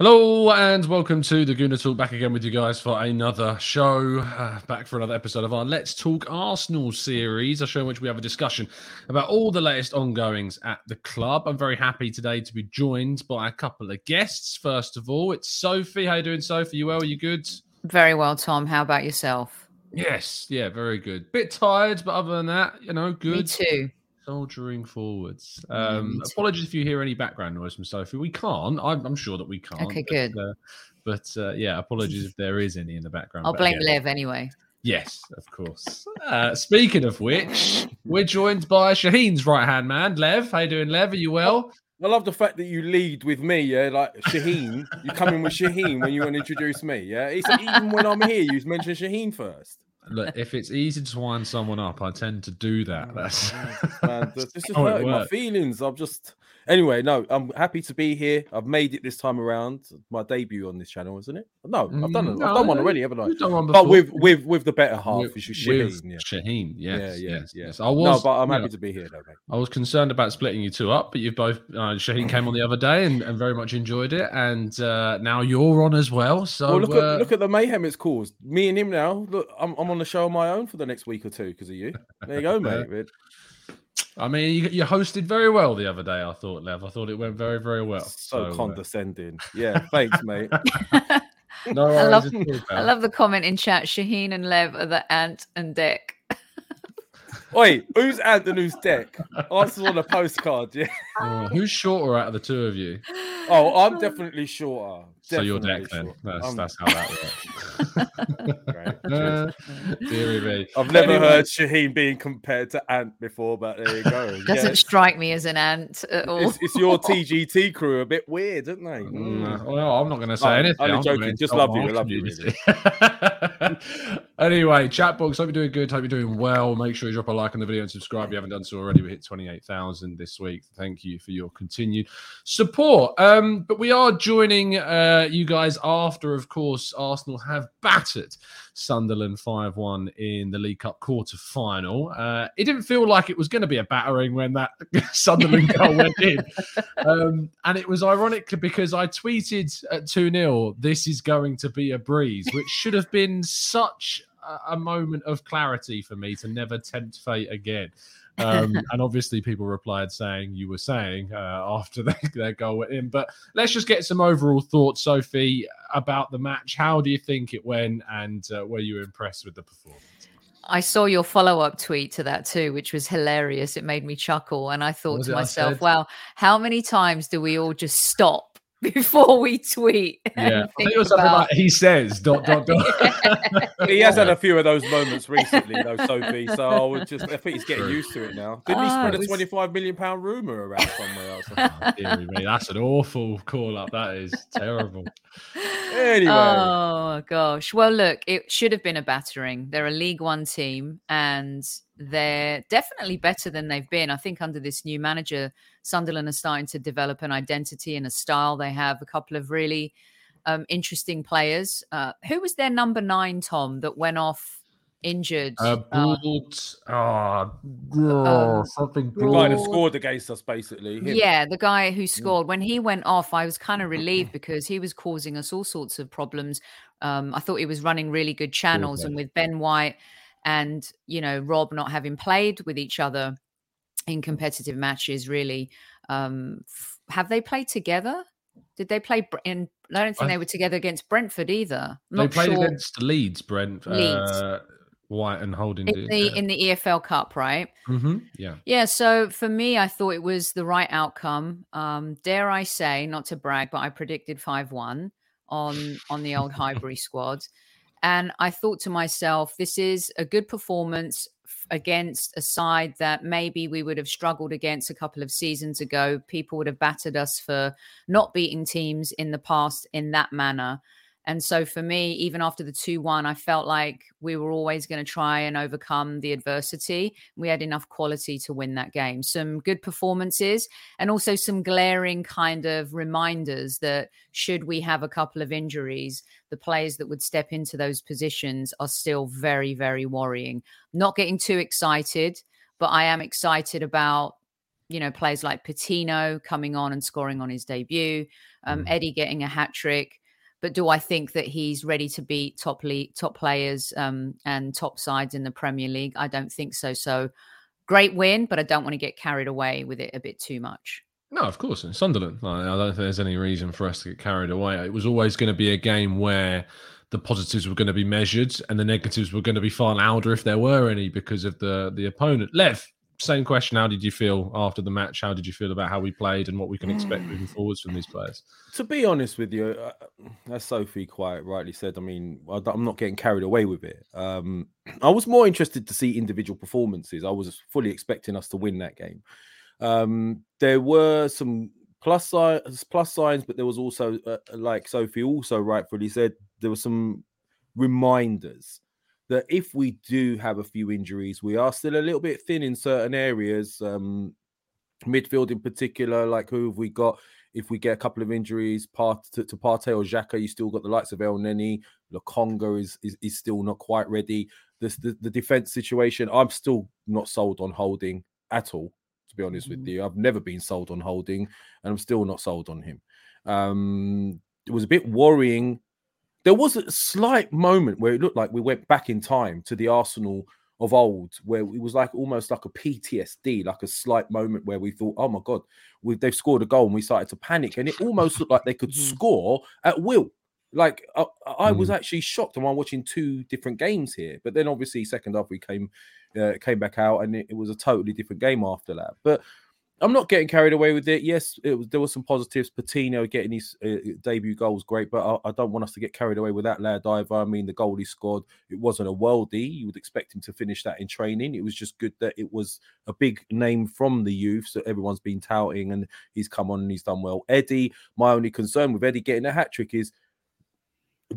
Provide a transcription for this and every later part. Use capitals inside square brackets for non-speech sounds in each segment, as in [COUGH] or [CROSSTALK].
Hello and welcome to the Gooner Talk. Back again with you guys for another show. Uh, back for another episode of our Let's Talk Arsenal series, a show in which we have a discussion about all the latest ongoings at the club. I'm very happy today to be joined by a couple of guests. First of all, it's Sophie. How you doing, Sophie? You well? Are you good? Very well, Tom. How about yourself? Yes, yeah, very good. Bit tired, but other than that, you know, good. Me too. Soldiering forwards. Um, too. apologies if you hear any background noise from Sophie. We can't. I'm, I'm sure that we can't. Okay, but, good. uh, but uh, yeah, apologies if there is any in the background. I'll blame Lev anyway. Yes, of course. Uh, speaking of which, we're joined by Shaheen's right hand man, Lev. How you doing, Lev? Are you well? I love the fact that you lead with me, yeah, like Shaheen. you come in with Shaheen when you want to introduce me, yeah. It's like, even when I'm here, you mention Shaheen first. Look, if it's easy to wind someone up, I tend to do that. Oh, that's Man, this this is hurting my feelings. I'm just anyway. No, I'm happy to be here. I've made it this time around. My debut on this channel, isn't it? No, I've done it. Mm, I've done one already, haven't I? You've done one But with with with the better half, With- which is Shaheen. Yeah. Shaheen, yes, yeah, yeah, yes, yes. I was, no, but I'm happy know, to be here, though, mate. I was concerned about splitting you two up, but you've both. Uh, Shaheen came on the other day and, and very much enjoyed it, and uh, now you're on as well. So well, look uh, at look at the mayhem it's caused. Me and him now. Look, I'm, I'm on the show on my own for the next week or two because of you. There you go, mate. [LAUGHS] I mean, you, you hosted very well the other day. I thought, Lev. I thought it went very, very well. so uh, condescending. Yeah, thanks, mate. [LAUGHS] [LAUGHS] no I love, I love the comment in chat. Shaheen and Lev are the Ant and Dec. [LAUGHS] Wait, who's Ant and who's Dec? Answers on a postcard. Yeah. Oh, who's shorter out of the two of you? Oh, I'm definitely shorter. So you're Definitely Dec then. That's I'm- that's how that works. [LAUGHS] Great. [LAUGHS] Uh, dearie me. I've never Anyway, heard Shaheen being compared to Ant before, but there you go. [LAUGHS] Doesn't Yeah, strike me as an ant at all. it's, it's your TGT crew a bit weird, isn't they? Mm, Mm. well, I'm not going to say Oh, anything. only I'm joking. Just love you. my I love you, community. anyway, chat box. Hope you're doing good. Hope you're doing well. Make sure you drop a like on the video and subscribe if you haven't done so already. We hit 28,000 this week. Thank you for your continued support. Um, but we are joining uh, you guys after, of course, Arsenal have battered Sunderland 5 1 in the League Cup quarter final. Uh, it didn't feel like it was going to be a battering when that [LAUGHS] Sunderland [LAUGHS] goal went in. Um, and it was ironic because I tweeted at 2 0, this is going to be a breeze, which should have been such a moment of clarity for me to never tempt fate again. Um, [LAUGHS] and obviously, people replied saying you were saying uh, [LAUGHS] after their, their goal went in. But let's just get some overall thoughts, Sophie, about the match. How do you think it went, and uh, were you impressed with the performance? I saw your follow up tweet to that too, which was hilarious. It made me chuckle. And I thought to myself, wow, how many times do we all just stop [LAUGHS] before we tweet? Yeah, I think think it was something about- like he says dot dot dot. He has had a few of those moments recently, though, Sophie. So I would just, I think he's getting True. used to it now. Didn't he Ah, spread it a 25 million pound rumor around somewhere else? [LAUGHS] Oh, me, That's an awful call up. That is terrible. Anyway, Oh gosh. Well, look, it should have been a battering. They're a League One team and they're definitely better than they've been. I think under this new manager, Sunderland are starting to develop an identity and a style. They have a couple of really um, interesting players. Uh, who was their number nine, Tom, that went off injured? Uh, Uh, Broad, oh, oh, something The guy that scored against us, basically. him. Yeah, the guy who scored when he went off, I was kind of relieved because he was causing us all sorts of problems. Um, I thought he was running really good channels, and with Ben White and you know Rob not having played with each other in competitive matches, really, um, f- have they played together? Did they play in? I don't think I- they were together against Brentford either. I'm They played sure. against Leeds, Brent. Leeds. Uh, White and Holding. in the in the EFL Cup, right? hmm Yeah. Yeah, so for me, I thought it was the right outcome. Um, dare I say, not to brag, but I predicted five one on on the old [LAUGHS] Highbury squad, and I thought to myself, this is a good performance against a side that maybe we would have struggled against a couple of seasons ago. People would have battered us for not beating teams in the past in that manner. And so for me, even after the 2 1, I felt like we were always going to try and overcome the adversity. We had enough quality to win that game. Some good performances and also some glaring kind of reminders that should we have a couple of injuries, the players that would step into those positions are still very, very worrying. Not getting too excited, but I am excited about you know players like Patino coming on and scoring on his debut, um, Eddie getting a hat trick. But do I think that he's ready to beat top league, top players um, and top sides in the Premier League? I don't think so. So great win, but I don't want to get carried away with it a bit too much. No, of course. In Sunderland, I don't think there's any reason for us to get carried away. It was always going to be a game where the positives were going to be measured and the negatives were going to be far louder if there were any because of the the opponent. Lev, same question. How did you feel after the match? How did you feel about how we played and what we can expect moving forwards from these players? to be honest with you, uh, as Sophie quite rightly said, I mean, I'm not getting carried away with it. Um, [CLEARS THROAT] I was more interested to see individual performances. I was fully expecting us to win that game. Um, there were some plus signs, plus signs, but there was also, uh, like Sophie also rightfully said, there were some reminders that if we do have a few injuries, we are still a little bit thin in certain areas. Um, midfield in particular, like who have we got? If we get a couple of injuries, part to, to Partey or Xhaka, you still got the likes of Elneny. Lokonga is, is is still not quite ready. This the, the defense situation. I'm still not sold on holding at all. To be honest with you, I've never been sold on holding, and I'm still not sold on him. Um, it was a bit worrying. There was a slight moment where it looked like we went back in time to the Arsenal of old, where it was like almost like a PTSD, like a slight moment where we thought, "Oh my god, we, they've scored a goal," and we started to panic, and it almost looked like they could Mhm. score at will. Like I, I was Mm. actually shocked. and I'm watching two different games here, but then obviously second half we came uh, came back out, and it, it was a totally different game after that. But I'm not getting carried away with it. Yes, it was, there were some positives. Patino getting his uh, debut goal was great, but I, I don't want us to get carried away with that lad either. I mean, the goal he scored, it wasn't a worldie. You would expect him to finish that in training. It was just good that it was a big name from the youth, so everyone's been touting, and he's come on and he's done well. Eddie, my only concern with Eddie getting a hat trick is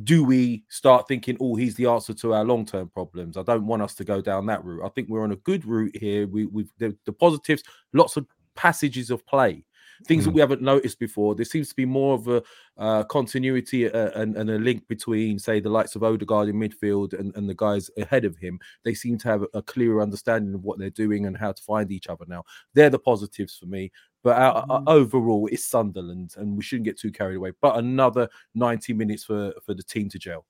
do we start thinking, oh, he's the answer to our long term problems? I don't want us to go down that route. I think we're on a good route here. We, we've the, the positives, lots of passages of play, things that Mm. we haven't noticed before. There seems to be more of a uh, continuity uh, and, and a link between, say, the likes of Odegaard in midfield and, and the guys ahead of him. They seem to have a clearer understanding of what they're doing and how to find each other now. They're the positives for me. But uh, uh, overall, it's Sunderland, and we shouldn't get too carried away. But another 90 minutes for, for the team to gel.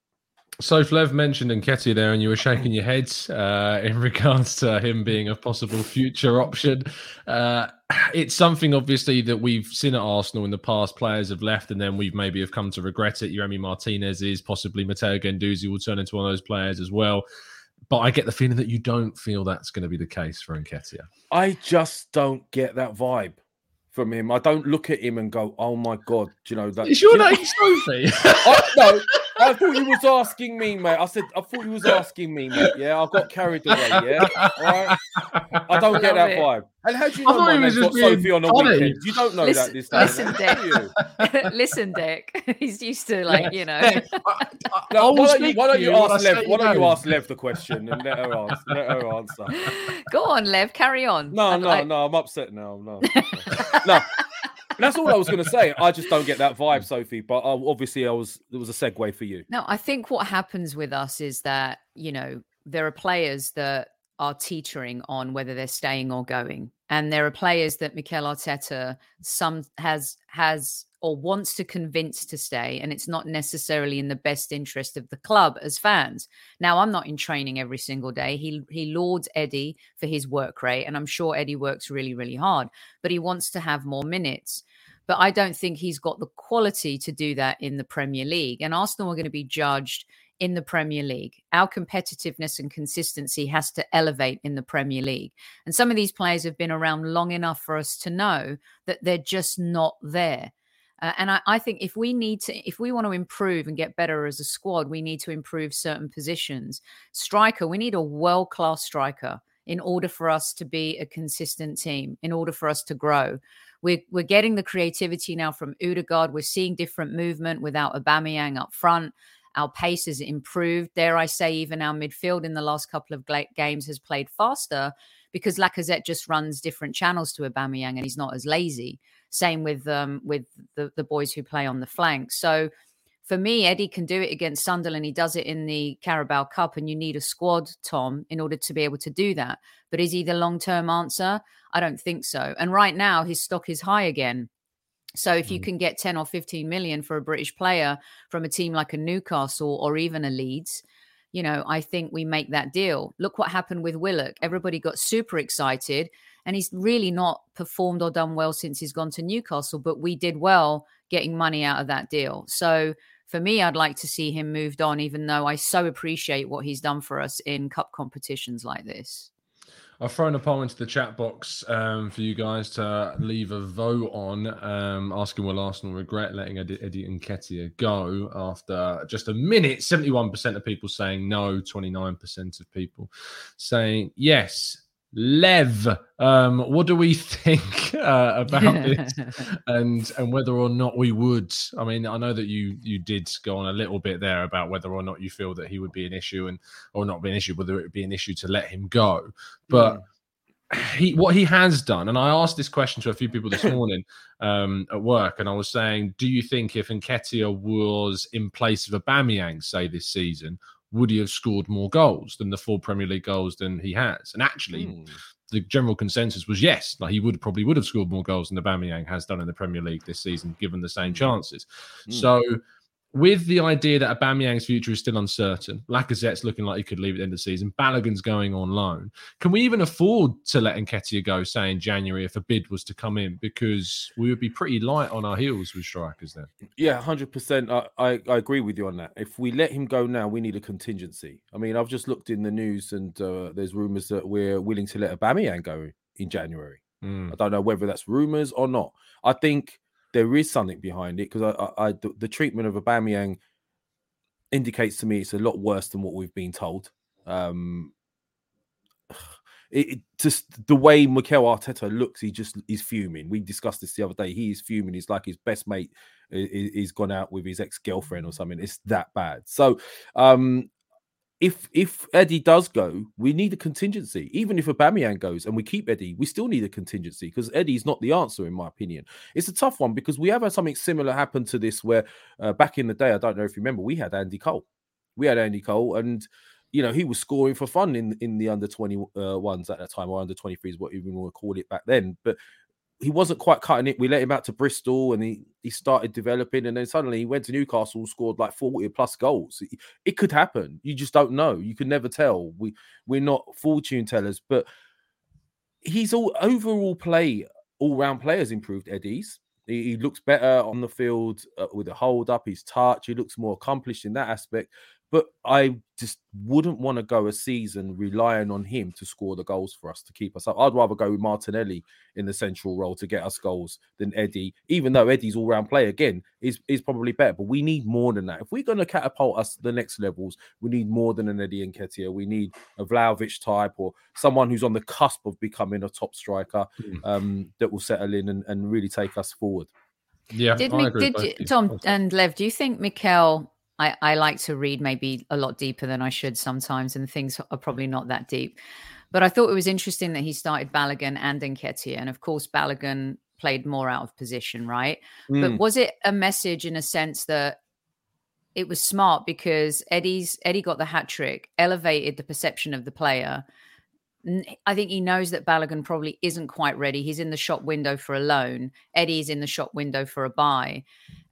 So Flev mentioned Nketiah there, and you were shaking your head uh, [LAUGHS] in regards to him being a possible future option. Uh, it's something obviously that we've seen at Arsenal in the past. Players have left, and then we've maybe have come to regret it. Yeremi Martinez is possibly Matteo Guendouzi will turn into one of those players as well. But I get the feeling that you don't feel that's going to be the case for Nketiah. I just don't get that vibe from him. I don't look at him and go, "Oh my god," do you know that? Is your you name Sophie? [LAUGHS] I, no, I thought you was asking me, mate. I said I thought you was asking me, mate. Yeah, I got carried away. Yeah, all right. I don't get that it. vibe. And how do you know my he was name's got Sophie on the funny. weekend? You don't know Listen- that this time. listen, do you? [LAUGHS] Listen, Dick. [LAUGHS] He's used to like you know. No, will why don't you, why don't to you ask Lev? Why don't you name. ask Lev the question and let her answer? Let her answer. [LAUGHS] Go on, Lev. Carry on. No, I- no, I- no. I'm upset now. No, no. That's all I was going to say. I just don't get that vibe, Sophie. But uh, obviously, I was there was a segue for you. No, I think what happens with us is that you know there are players that are teetering on whether they're staying or going, and there are players that Mikel Arteta some has has or wants to convince to stay, and it's not necessarily in the best interest of the club as fans. Now, I'm not in training every single day. He he lauds Eddie for his work rate, and I'm sure Eddie works really really hard, but he wants to have more minutes. But I don't think he's got the quality to do that in the Premier League. And Arsenal are going to be judged in the Premier League. Our competitiveness and consistency has to elevate in the Premier League. And some of these players have been around long enough for us to know that they're just not there. Uh, and I, I, think if we need to, if we want to improve and get better as a squad, we need to improve certain positions. Striker, we need a world class striker in order for us to be a consistent team, in order for us to grow. We're, we're getting the creativity now from Odegaard. We're seeing different movement without Aubameyang up front. Our pace has improved. Dare I say, even our midfield in the last couple of games has played faster because Lacazette just runs different channels to Aubameyang and he's not as lazy. Same with um, with the, the boys who play on the flank. So for me, Eddie can do it against Sunderland. He does it in the Carabao Cup, and you need a squad, Tom, in order to be able to do that. But is he the long term answer? I don't think so. And right now, his stock is high again. So if you mm. can get 10 or 15 million for a British player from a team like a Newcastle or even a Leeds, you know, I think we make that deal. Look what happened with Willock. Everybody got super excited and he's really not performed or done well since he's gone to Newcastle, but we did well getting money out of that deal. So for me, I'd like to see him moved on, even though I so appreciate what he's done for us in cup competitions like this. I've thrown a poll into the chat box um, for you guys to leave a vote on, um, asking will Arsenal regret letting Eddie, Eddie Nketiah go after just a minute. 71% of people saying no, 29% of people saying yes. Lev, um, what do we [LAUGHS] think uh, about [LAUGHS] this, and and whether or not we would? I mean, I know that you you did go on a little bit there about whether or not you feel that he would be an issue, and or not be an issue, whether it would be an issue to let him go. But mm. he what he has done, and I asked this question to a few people this morning [LAUGHS] um, at work, and I was saying, do you think if Nketiah was in place of a Aubameyang, say this season, would he have scored more goals than the four Premier League goals than he has? And actually, mm. the general consensus was yes, like he would probably would have scored more goals than the Aubameyang has done in the Premier League this season, given the same hmm. chances. Mm. So with the idea that Aubameyang's future is still uncertain, Lacazette's looking like he could leave at the end of the season, Balogun's going on loan. Can we even afford to let Nketiah go, say in January, if a bid was to come in? Because we would be pretty light on our heels with strikers then. Yeah, hundred percent. I, I agree with you on that. If we let him go now, we need a contingency. I mean, I've just looked in the news, and uh, there's rumours that we're willing to let Aubameyang go in January. Mm. I don't know whether that's rumours or not. I think there is something behind it because I, I, I the, treatment of Aubameyang indicates to me it's a lot worse than what we've been told. Um, [SIGHS] it, it, just the way Mikel Arteta looks, he just is fuming. We discussed this the other day. He is fuming. He's like his best mate is, is gone out with his ex girlfriend or something. It's that bad. So, um, if if Eddie does go, we need a contingency. Even if Aubameyang goes and we keep Eddie, we still need a contingency because Eddie's not the answer, in my opinion. It's a tough one because we have had something similar happen to this where uh, back in the day, I don't know if you remember, we had Andy Cole. We had Andy Cole, and you know he was scoring for fun in in the under twenty uh, ones at that time, or under twenty threes, what even want to call it back then. But he wasn't quite cutting it. We let him out to Bristol and he, he started developing. And then suddenly he went to Newcastle, scored like 40 plus goals. It, it could happen. You just don't know. You can never tell. We we're not fortune tellers, but he's all overall play, all round players improved Eddie's. He, he looks better on the field uh, with a hold up, his touch. He looks more accomplished in that aspect. But I just wouldn't want to go a season relying on him to score the goals for us to keep us up. I'd rather go with Martinelli in the central role to get us goals than Eddie, even though Eddie's all round play again is, is probably better. But we need more than that. If we're going to catapult us to the next levels, we need more than an Eddie Nketiah. We need a Vlahovic type or someone who's on the cusp of becoming a top striker mm. um, that will settle in and, and really take us forward. Yeah, did, did you, Tom and Lev? Do you think Mikel I, I like to read maybe a lot deeper than I should sometimes, and things are probably not that deep. But I thought it was interesting that he started Balogun and Nketiah. And of course, Balogun played more out of position, right? Mm. But was it a message in a sense that it was smart because Eddie's Eddie got the hat trick, elevated the perception of the player. I think he knows that Balogun probably isn't quite ready. He's in the shop window for a loan. Eddie's in the shop window for a buy.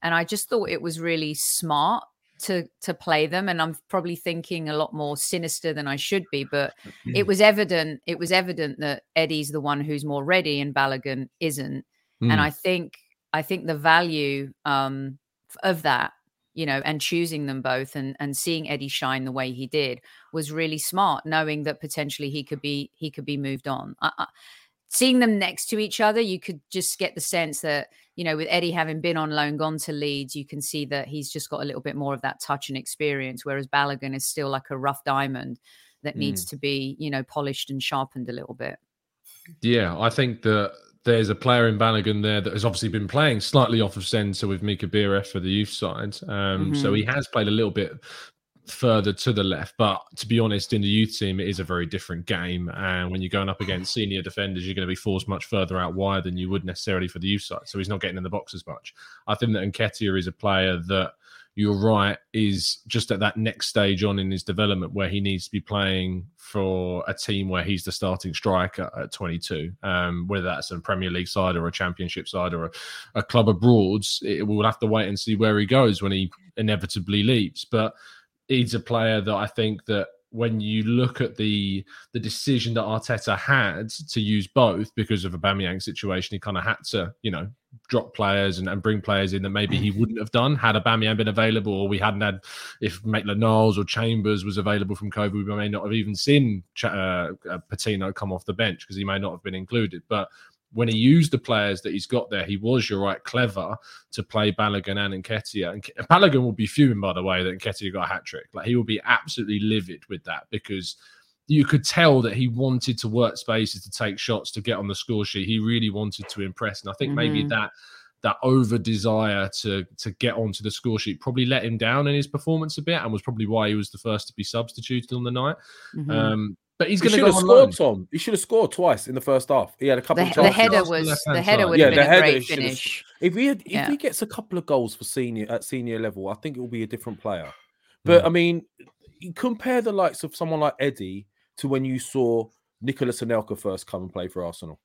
And I just thought it was really smart to to play them. And I'm probably thinking a lot more sinister than I should be, but it [CLEARS THROAT] was evident, it was evident that Eddie's the one who's more ready and Balogun isn't. Mm. And I think I think the value um of that you know, and choosing them both and and seeing Eddie shine the way he did was really smart, knowing that potentially he could be he could be moved on. I, I, seeing them next to each other, you could just get the sense that you know, with Eddie having been on loan, gone to Leeds, you can see that he's just got a little bit more of that touch and experience, whereas Balogun is still like a rough diamond that needs to be, you know, polished and sharpened a little bit. Yeah, I think that there's a player in Balogun there that has obviously been playing slightly off of centre with Mika Biereth for the youth side. Um, So he has played a little bit further to the left. But to be honest, in the youth team, it is a very different game. And when you're going up against senior defenders, you're going to be forced much further out wide than you would necessarily for the youth side. So he's not getting in the box as much. I think that Nketiah is a player that you're right, is just at that next stage on in his development where he needs to be playing for a team where he's the starting striker at 22. Um, whether that's a Premier League side or a Championship side or a, a club abroad, it, we'll have to wait and see where he goes when he inevitably leaves. But he's a player that I think that when you look at the the decision that Arteta had to use both because of Aubameyang situation, he kind of had to, you know, drop players and, and bring players in that maybe he wouldn't have done had Aubameyang been available, or we hadn't had if Maitland Niles or Chambers was available from COVID, we may not have even seen Ch- uh, uh, Patino come off the bench because he may not have been included. But when he used the players that he's got there, he was, you're right, clever to play Balogun and Nketiah. And Balogun will be fuming, by the way, that Nketiah got a hat trick. Like he will be absolutely livid with that because you could tell that he wanted to work spaces to take shots to get on the score sheet. He really wanted to impress. And I think maybe Mhm. that that over desire to to get onto the score sheet probably let him down in his performance a bit and was probably why he was the first to be substituted on the night. Mhm. Um, but he's He going to should go have scored, Tom. He should have scored twice in the first half. He had a couple the, of the chances. header was left-hand the header side. would Yeah, have the been a header great finish. If he had, if Yeah. he gets a couple of goals for senior at senior level, I think it will be a different player. Hmm. But I mean, compare the likes of someone like Eddie to when you saw Nicolas Anelka first come and play for Arsenal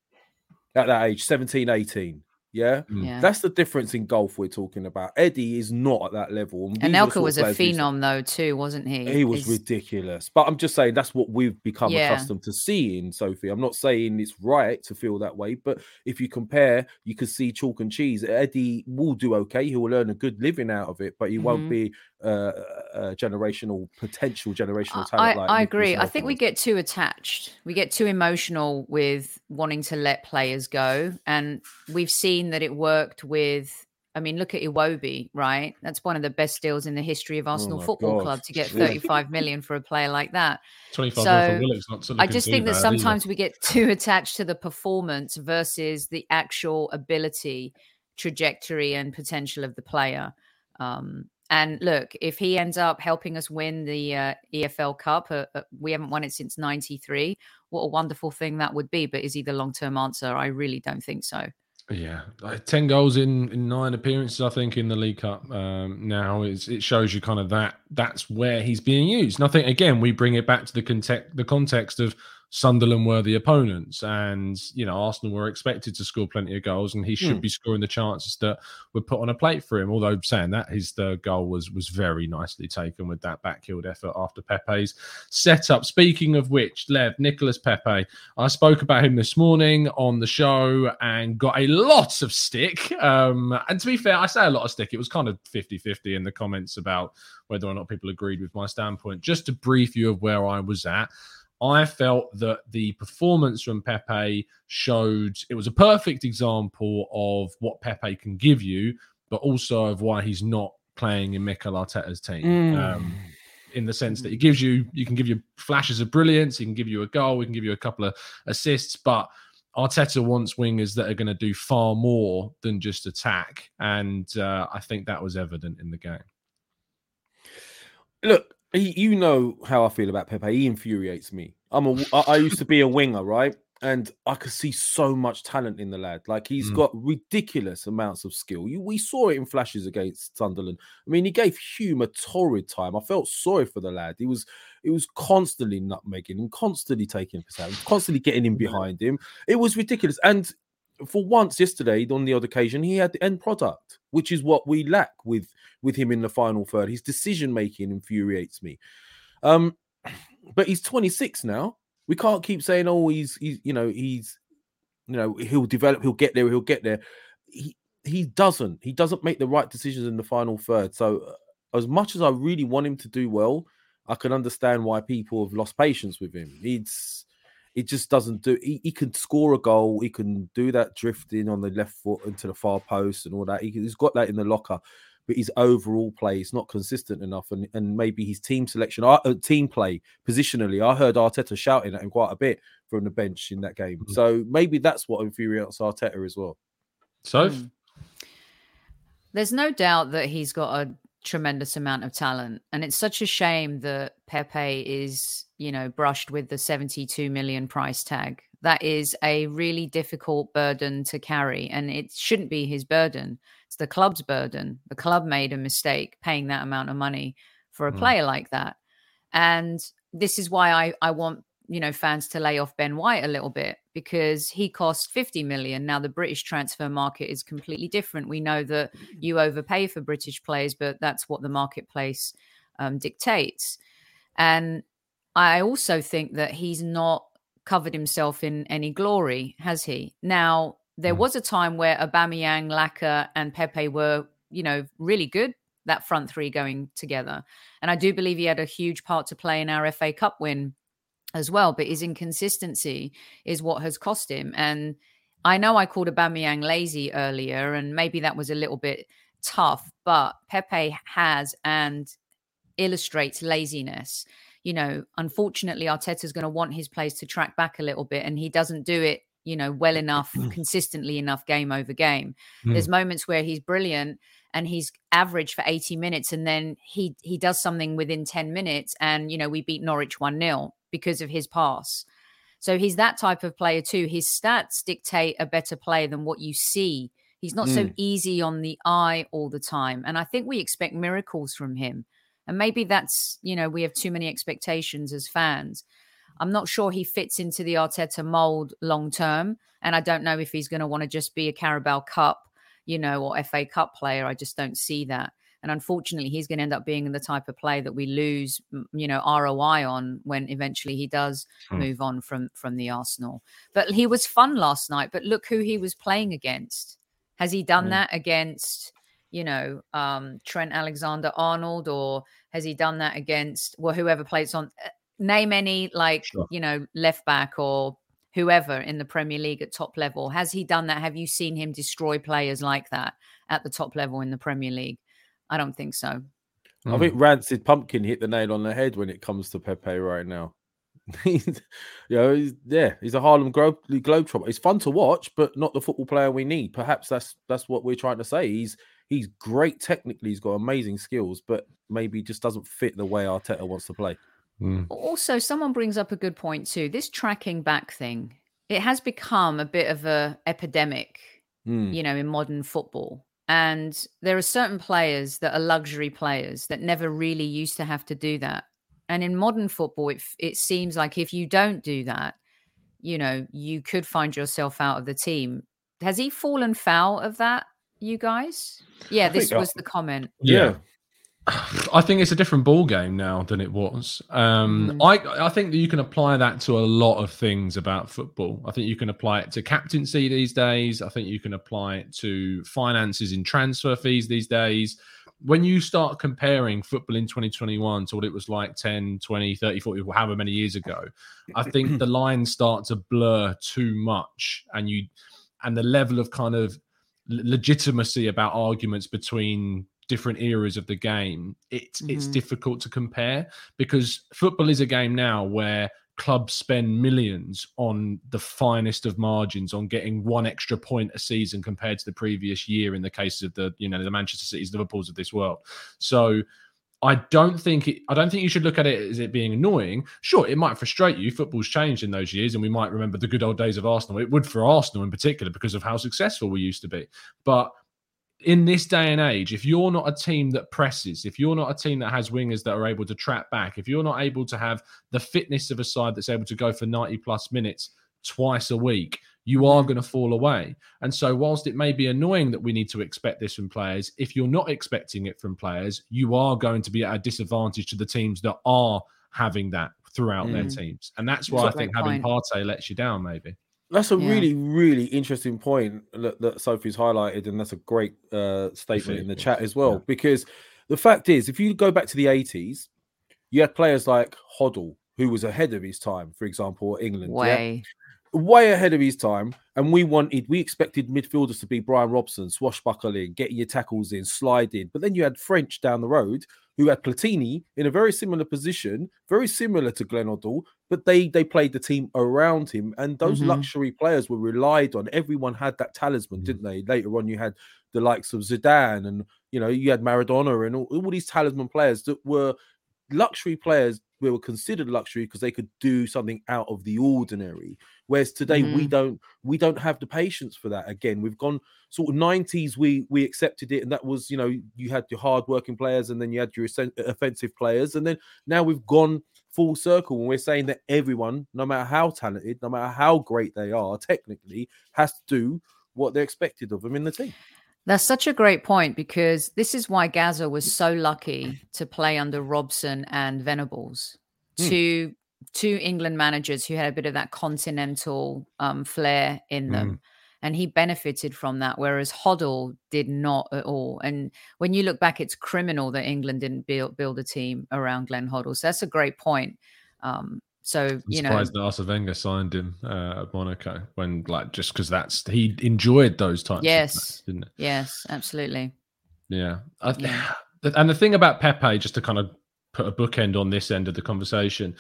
at that age, 17, 18. Yeah. Yeah. That's the difference in golf we're talking about. Eddie is not at that level. and these are the Anelka sort of was a players we saw- phenom though too, wasn't he? He was His- ridiculous. But I'm just saying that's what we've become Yeah. accustomed to seeing, Sophie. I'm not saying it's right to feel that way, but if you compare, you can see chalk and cheese. Eddie will do okay. He will earn a good living out of it, but he Mhm. won't be uh, a generational, potential generational I, like I agree. I think we get too attached. We get too emotional with wanting to let players go. And we've seen that it worked with, I mean, look at Iwobi, right? That's one of the best deals in the history of Arsenal Oh Football God. Club to get 35 million for a player like that. 25 So, mil for Willock's I just think that bad either. sometimes we get too attached to the performance versus the actual ability, trajectory, and potential of the player. Um, and look, if he ends up helping us win the uh, EFL Cup, uh, uh, we haven't won it since '93. What a wonderful thing that would be! But is he the long-term answer? I really don't think so. Yeah, like ten goals in, in nine appearances, I think, in the League Cup. Um, now it's, it shows you kind of that that's where he's being used. Think again we bring it back to the context the context of Sunderland were the opponents, and you know Arsenal were expected to score plenty of goals, and he should Hmm. be scoring the chances that were put on a plate for him. Although saying that, his third goal was was very nicely taken with that backheeled effort after Pepe's setup. Speaking of which, Lev Nicolas Pepe, I spoke about him this morning on the show and got a lot of stick. Um, and to be fair, I say a lot of stick. It was kind of 50 50 in the comments about whether or not people agreed with my standpoint. Just to brief you of where I was at. I felt that the performance from Pepe showed it was a perfect example of what Pepe can give you, but also of why he's not playing in Mikel Arteta's team. Mm. Um, in the sense that he gives you, you can give you flashes of brilliance, he can give you a goal, he can give you a couple of assists, but Arteta wants wingers that are going to do far more than just attack, and uh, I think that was evident in the game. Look, he, you know how I feel about Pepe. He infuriates me. I'm a. I, I used to be a winger, right? and I could see so much talent in the lad. Like he's Mm. got ridiculous amounts of skill. You, we saw it in flashes against Sunderland. I mean, he gave Hume a torrid time. I felt sorry for the lad. He was he was constantly nutmegging and constantly taking out, constantly getting in behind him. It was ridiculous. And for once yesterday, on the odd occasion, he had the end product, which is what we lack with with him in the final third. His decision making infuriates me. Um, [CLEARS THROAT] but he's 26 now. We can't keep saying, "Oh, he's he's you know he's you know he'll develop, he'll get there, he'll get there." He he doesn't. He doesn't make the right decisions in the final third. So, uh, as much as I really want him to do well, I can understand why people have lost patience with him. It's it just doesn't do. He, he can score a goal. He can do that drifting on the left foot into the far post and all that. He, he's got that in the locker, but his overall play is not consistent enough, and and maybe his team selection, uh, team play positionally. I heard Arteta shouting at him quite a bit from the bench in that game. Mhm. So maybe that's what infuriates Arteta as well. So Mm. There's no doubt that he's got a tremendous amount of talent. And it's such a shame that Pepe is, you know, brushed with the 72 million price tag. That is a really difficult burden to carry. And it shouldn't be his burden. It's the club's burden. The club made a mistake paying that amount of money for a Mm. player like that. And this is why I, I want you know fans to lay off Ben White a little bit because he cost 50 million. Now the British transfer market is completely different. We know that you overpay for British players, but that's what the marketplace um, dictates. And I also think that he's not covered himself in any glory, has he? Now there Mm. was a time where Aubameyang, Laka, and Pepe were, you know, really good. That front three going together, and I do believe he had a huge part to play in our FA Cup win as well. But his inconsistency is what has cost him. And I know I called Aubameyang lazy earlier, and maybe that was a little bit tough. But Pepe has and illustrates laziness. You know, unfortunately, Arteta's going to want his players to track back a little bit, and he doesn't do it. You know, well enough, consistently enough, game over game. Mm. There's moments where he's brilliant and he's average for 80 minutes, and then he he does something within 10 minutes, and you know we beat Norwich one 0 because of his pass. So he's that type of player too. His stats dictate a better play than what you see. He's not so Mm. easy on the eye all the time. And I think we expect miracles from him. And maybe that's, you know, we have too many expectations as fans. I'm not sure he fits into the Arteta mold long term. And I don't know if he's going to want to just be a Carabao Cup, you know, or FA Cup player. I just don't see that. And unfortunately, he's going to end up being the type of play that we lose, you know, ROI on when eventually he does Hmm. move on from from the Arsenal. But he was fun last night. But look who he was playing against. Has he done Mm. that against, you know, um, Trent Alexander Arnold, or has he done that against well, whoever plays on? uh, Name any like Sure. you know left back or whoever in the Premier League at top level. Has he done that? Have you seen him destroy players like that at the top level in the Premier League? I don't think so. I Mm. think Rancid Pumpkin hit the nail on the head when it comes to Pepe right now. [LAUGHS] he's, you know, he's, yeah, he's a Harlem Glo- Globetrotter. It's fun to watch, but not the football player we need. Perhaps that's that's what we're trying to say. He's he's great technically. He's got amazing skills, but maybe just doesn't fit the way Arteta wants to play. Mm. Also, someone brings up a good point too. This tracking back thing, it has become a bit of a epidemic, Mm. you know, in modern football. And there are certain players that are luxury players that never really used to have to do that. And in modern football, it, it seems like if you don't do that, you know, you could find yourself out of the team. Has he fallen foul of that, you guys? Yeah, I this think, was the comment. Yeah. I think it's a different ball game now than it was. Um, I I think that you can apply that to a lot of things about football. I think you can apply it to captaincy these days. I think you can apply it to finances in transfer fees these days. When you start comparing football in 2021 to what it was like 10, 20, 30, 40, however many years ago, I think [CLEARS THROAT] the lines start to blur too much and you and the level of kind of legitimacy about arguments between different eras of the game it's it's Mhm. difficult to compare because football is a game now where clubs spend millions on the finest of margins on getting one extra point a season compared to the previous year in the case of the you know the manchester cities liverpools of this world so I don't think it, I don't think you should look at it as it being annoying. Sure, it might frustrate you. Football's changed in those years, and we might remember the good old days of Arsenal. It would for Arsenal in particular because of how successful we used to be. But in this day and age, if you're not a team that presses, if you're not a team that has wingers that are able to trap back, if you're not able to have the fitness of a side that's able to go for 90 plus minutes twice a week, you are going to fall away. And so, whilst it may be annoying that we need to expect this from players, if you're not expecting it from players, you are going to be at a disadvantage to the teams that are having that throughout mm. their teams. And that's why that's I think having Partey lets you down, maybe. That's a yeah. really, really interesting point that, that, Sophie's highlighted, and that's a great uh, statement in the chat as well. Yeah. Because the fact is, if you go back to the 80s, you had players like Hoddle, who was ahead of his time, for example, England. Way. Yeah? Way ahead of his time, and we wanted, we expected midfielders to be Brian Robson, swashbuckling, getting your tackles in, sliding. But then you had French down the road who had Platini in a very similar position, very similar to Glenn Hoddle, but they they played the team around him, and those mm-hmm. luxury players were relied on. Everyone had that talisman, mm-hmm. didn't they? Later on, you had the likes of Zidane, and you know you had Maradona, and all, all these talisman players that were luxury players we were considered luxury because they could do something out of the ordinary. Whereas today mm-hmm. we don't we don't have the patience for that again. We've gone sort of 90s we we accepted it and that was you know you had your hard working players and then you had your offensive players and then now we've gone full circle and we're saying that everyone no matter how talented no matter how great they are technically has to do what they're expected of them in the team that's such a great point because this is why Gazza was so lucky to play under Robson and Venables, mm. two two England managers who had a bit of that continental um, flair in them. Mm. And he benefited from that, whereas Hoddle did not at all. And when you look back, it's criminal that England didn't build build a team around Glenn Hoddle. So that's a great point. Um, so you know, surprised that Arsene Wenger signed him uh, at Monaco when, like, just because that's he enjoyed those times. Yes, didn't it? Yes, absolutely. Yeah, yeah. [SIGHS] and the thing about Pepe, just to kind of put a bookend on this end of the conversation,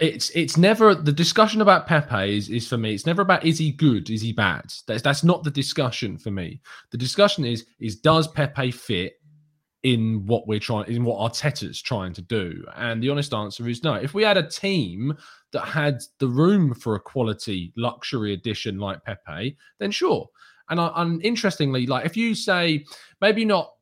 it's it's never the discussion about Pepe is, is for me. It's never about is he good, is he bad. That's that's not the discussion for me. The discussion is is does Pepe fit in what we're trying in what Arteta's trying to do? And the honest answer is no. If we had a team that had the room for a quality luxury addition like Pepe, then sure. And, I, and interestingly, like if you say maybe not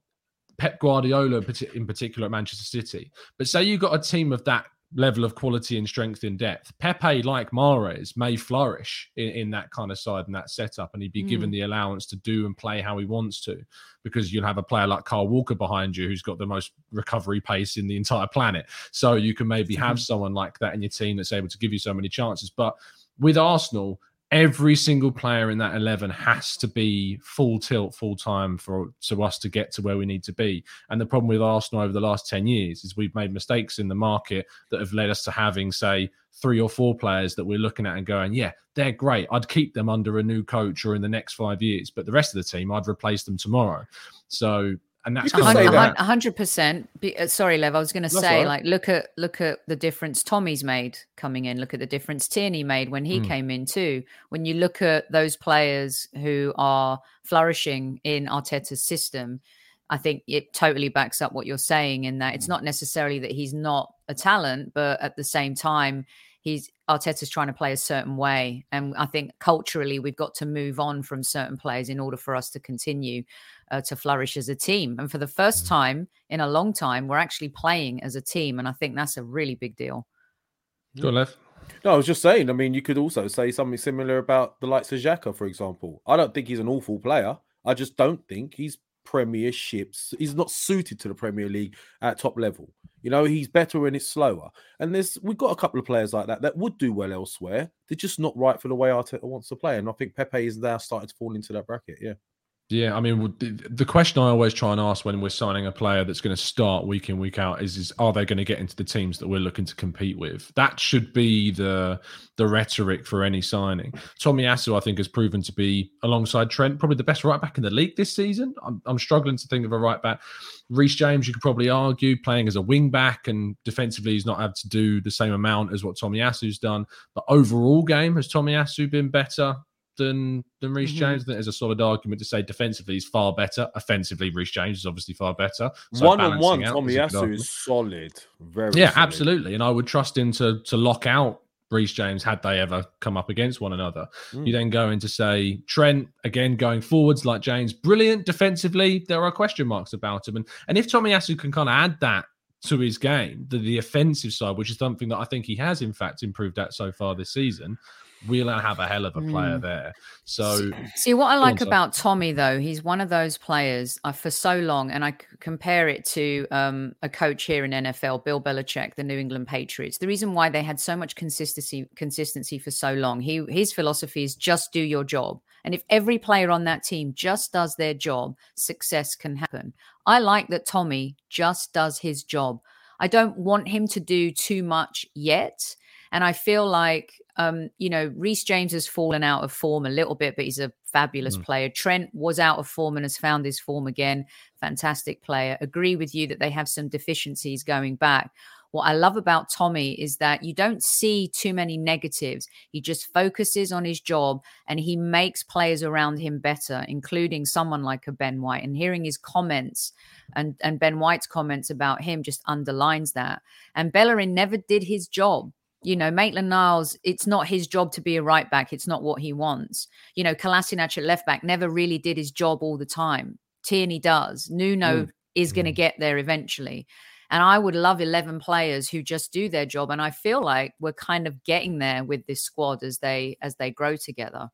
Pep Guardiola in particular at Manchester City, but say you got a team of that level of quality and strength in depth. Pepe, like Mahrez, may flourish in, in that kind of side and that setup, and he'd be mm. given the allowance to do and play how he wants to, because you'll have a player like Kyle Walker behind you who's got the most recovery pace in the entire planet. So you can maybe have someone like that in your team that's able to give you so many chances. But with Arsenal, every single player in that 11 has to be full tilt full time for to us to get to where we need to be. And the problem with arsenal over the last 10 years is we've made mistakes in the market that have led us to having say three or four players that we're looking at and going yeah they're great. I'd keep them under a new coach or in the next five years. But the rest of the team i'd replace them tomorrow. So and that's hundred percent. Uh, sorry, Lev. I was going to say, right. like, look at look at the difference Tommy's made coming in. Look at the difference Tierney made when he mm. came in too. When you look at those players who are flourishing in Arteta's system, I think it totally backs up what you're saying. In that it's not necessarily that he's not a talent, but at the same time, he's Arteta's trying to play a certain way. And I think culturally, we've got to move on from certain players in order for us to continue uh, to flourish as a team. And for the first mm. time in a long time, we're actually playing as a team. And I think that's a really big deal. Go on, Lev. No, I was just saying. I mean, you could also say something similar about the likes of Xhaka, for example. I don't think he's an awful player. I just don't think he's premierships. He's not suited to the Premier League at top level. You know, he's better when it's slower. And there's we've got a couple of players like that that would do well elsewhere. They're just not right for the way Arteta wants to play. And I think Pepe is now starting to fall into that bracket. Yeah. Yeah, I mean, the question I always try and ask when we're signing a player that's going to start week in week out is: is are they going to get into the teams that we're looking to compete with? That should be the the rhetoric for any signing. Tomiyasu, I think, has proven to be alongside Trent probably the best right back in the league this season. I'm, I'm struggling to think of a right back. Reece James, you could probably argue, playing as a wing back and defensively, he's not had to do the same amount as what Tomiyasu's done. But overall game, has Tomiyasu been better? Than than Reece Mhm. James. I think there's a solid argument to say defensively he's far better. Offensively, Reece James is obviously far better. So one on one, balancing out, Tommy there's Yasu is solid. Very Yeah, solid. absolutely. And I would trust him to to lock out Reece James had they ever come up against one another. Mm. You then go into say Trent again going forwards like James, brilliant defensively. There are question marks about him, and and if Tomiyasu can kind of add that to his game, the, the offensive side, which is something that I think he has in fact improved at so far this season, we'll have a hell of a player Mm. there. So See what I like about Tommy though, he's one of those players uh, for so long, and I compare it to um, a coach here in NFL, Bill Belichick, the New England Patriots. The reason why they had so much consistency consistency for so long, he his philosophy is just do your job, and if every player on that team just does their job, success can happen. I like that Tommy just does his job. I don't want him to do too much yet. And I feel like, um, you know, Reece James has fallen out of form a little bit, but he's a fabulous player. Trent was out of form and has found his form again. Fantastic player. Agree with you that they have some deficiencies going back. What I love about Tommy is that you don't see too many negatives. He just focuses on his job and he makes players around him better, including someone like a Ben White. And hearing his comments and, and Ben White's comments about him just underlines that. And Bellerin never did his job. You know, Maitland Niles, it's not his job to be a right back. It's not what he wants. You know, Kolasinac at left back never really did his job all the time. Tierney does. Nuno mm. is going to mm. get there eventually. And I would love 11 players who just do their job. And I feel like we're kind of getting there with this squad as they as they grow together.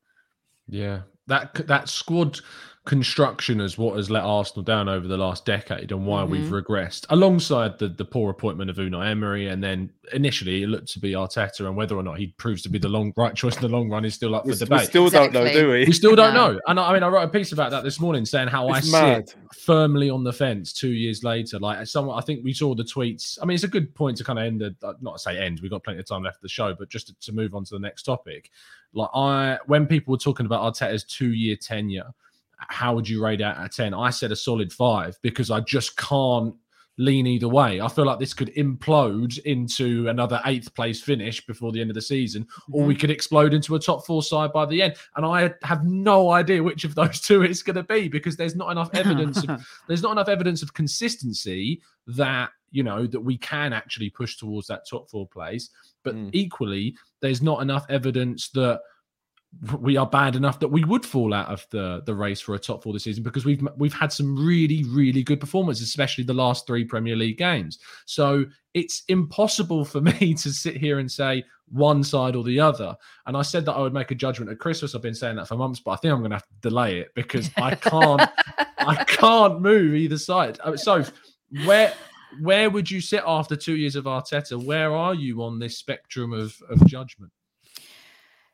Yeah, that that squad construction is what has let Arsenal down over the last decade, and why we've regressed. Alongside the the poor appointment of Unai Emery, and then initially it looked to be Arteta, and whether or not he proves to be the long right choice in the long run is still up for We, we debate. still don't know, do we? we still don't No. know. And I I mean, I wrote a piece about that this morning, saying how It's I mad. sit firmly on the fence two years later. Like someone, I think we saw the tweets. I mean, it's a good point to kind of end the uh, not to say end. We've got plenty of time left of the show, but just to, to move on to the next topic. Like I, when people were talking about Arteta's two-year tenure, how would you rate out of ten? I said a solid five because I just can't lean either way. I feel like this could implode into another eighth place finish before the end of the season, or we could explode into a top four side by the end. And I have no idea which of those [LAUGHS] two it's going to be because there's not enough evidence. of, [LAUGHS] there's not enough evidence of consistency that you know that we can actually push towards that top four place. But Mm. equally, there's not enough evidence that we are bad enough that we would fall out of the the race for a top four this season because we've we've had some really really good performances, especially the last three Premier League games. So it's impossible for [LAUGHS] me to sit here and say one side or the other. And I said that I would make a judgment at Christmas. I've been saying that for months, but I think I'm going to have to delay it because I can't [LAUGHS] I can't move either side. Uh, So where where would you sit after two years of Arteta? Where are you on this spectrum of of judgment?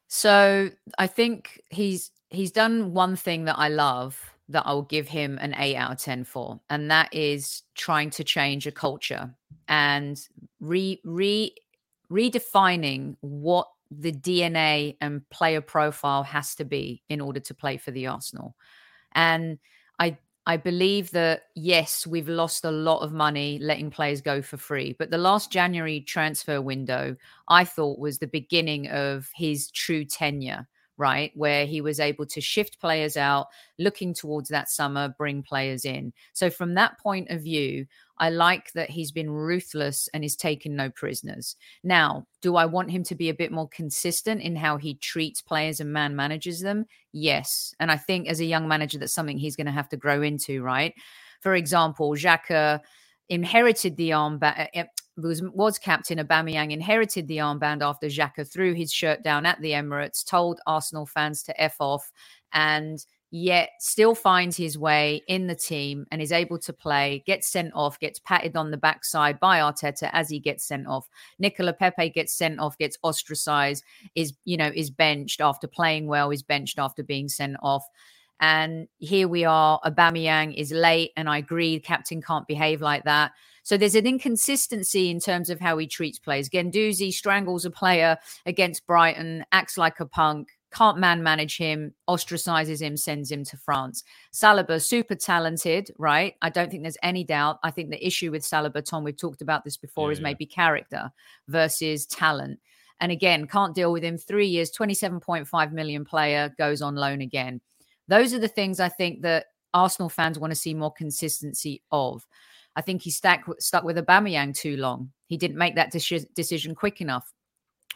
So I think he's he's done one thing that I love that I will give him an eight out of ten for, and that is trying to change a culture and re re redefining what the DNA and player profile has to be in order to play for the Arsenal. And I I believe that yes, we've lost a lot of money letting players go for free, but the last January transfer window I thought was the beginning of his true tenure, right? Where he was able to shift players out, looking towards that summer, bring players in. So, from that point of view, I like that he's been ruthless and is taking no prisoners. Now, do I want him to be a bit more consistent in how he treats players and man manages them? Yes. And I think as a young manager, that's something he's going to have to grow into, right? For example, Xhaka inherited the armband. uh, Was, was captain Aubameyang inherited the armband after Xhaka threw his shirt down at the Emirates, told Arsenal fans to f off, and yet still finds his way in the team and is able to play, gets sent off, gets patted on the backside by Arteta as he gets sent off. Nicolas Pepe gets sent off, gets ostracized, is, you know, is benched after playing well, is benched after being sent off. And here we are. Aubameyang is late, and I agree, captain can't behave like that. So there's an inconsistency in terms of how he treats players. Guendouzi strangles a player against Brighton, acts like a punk, can't man manage him, ostracizes him, sends him to France. Saliba, super talented, right? I don't think there's any doubt. I think the issue with Saliba, Tom, we've talked about this before, Yeah, is yeah. maybe character versus talent. And again, can't deal with him. Three years, 27.5 million player goes on loan again. Those are the things I think that Arsenal fans want to see more consistency of. I think he stuck stuck with Aubameyang too long. He didn't make that de- decision quick enough.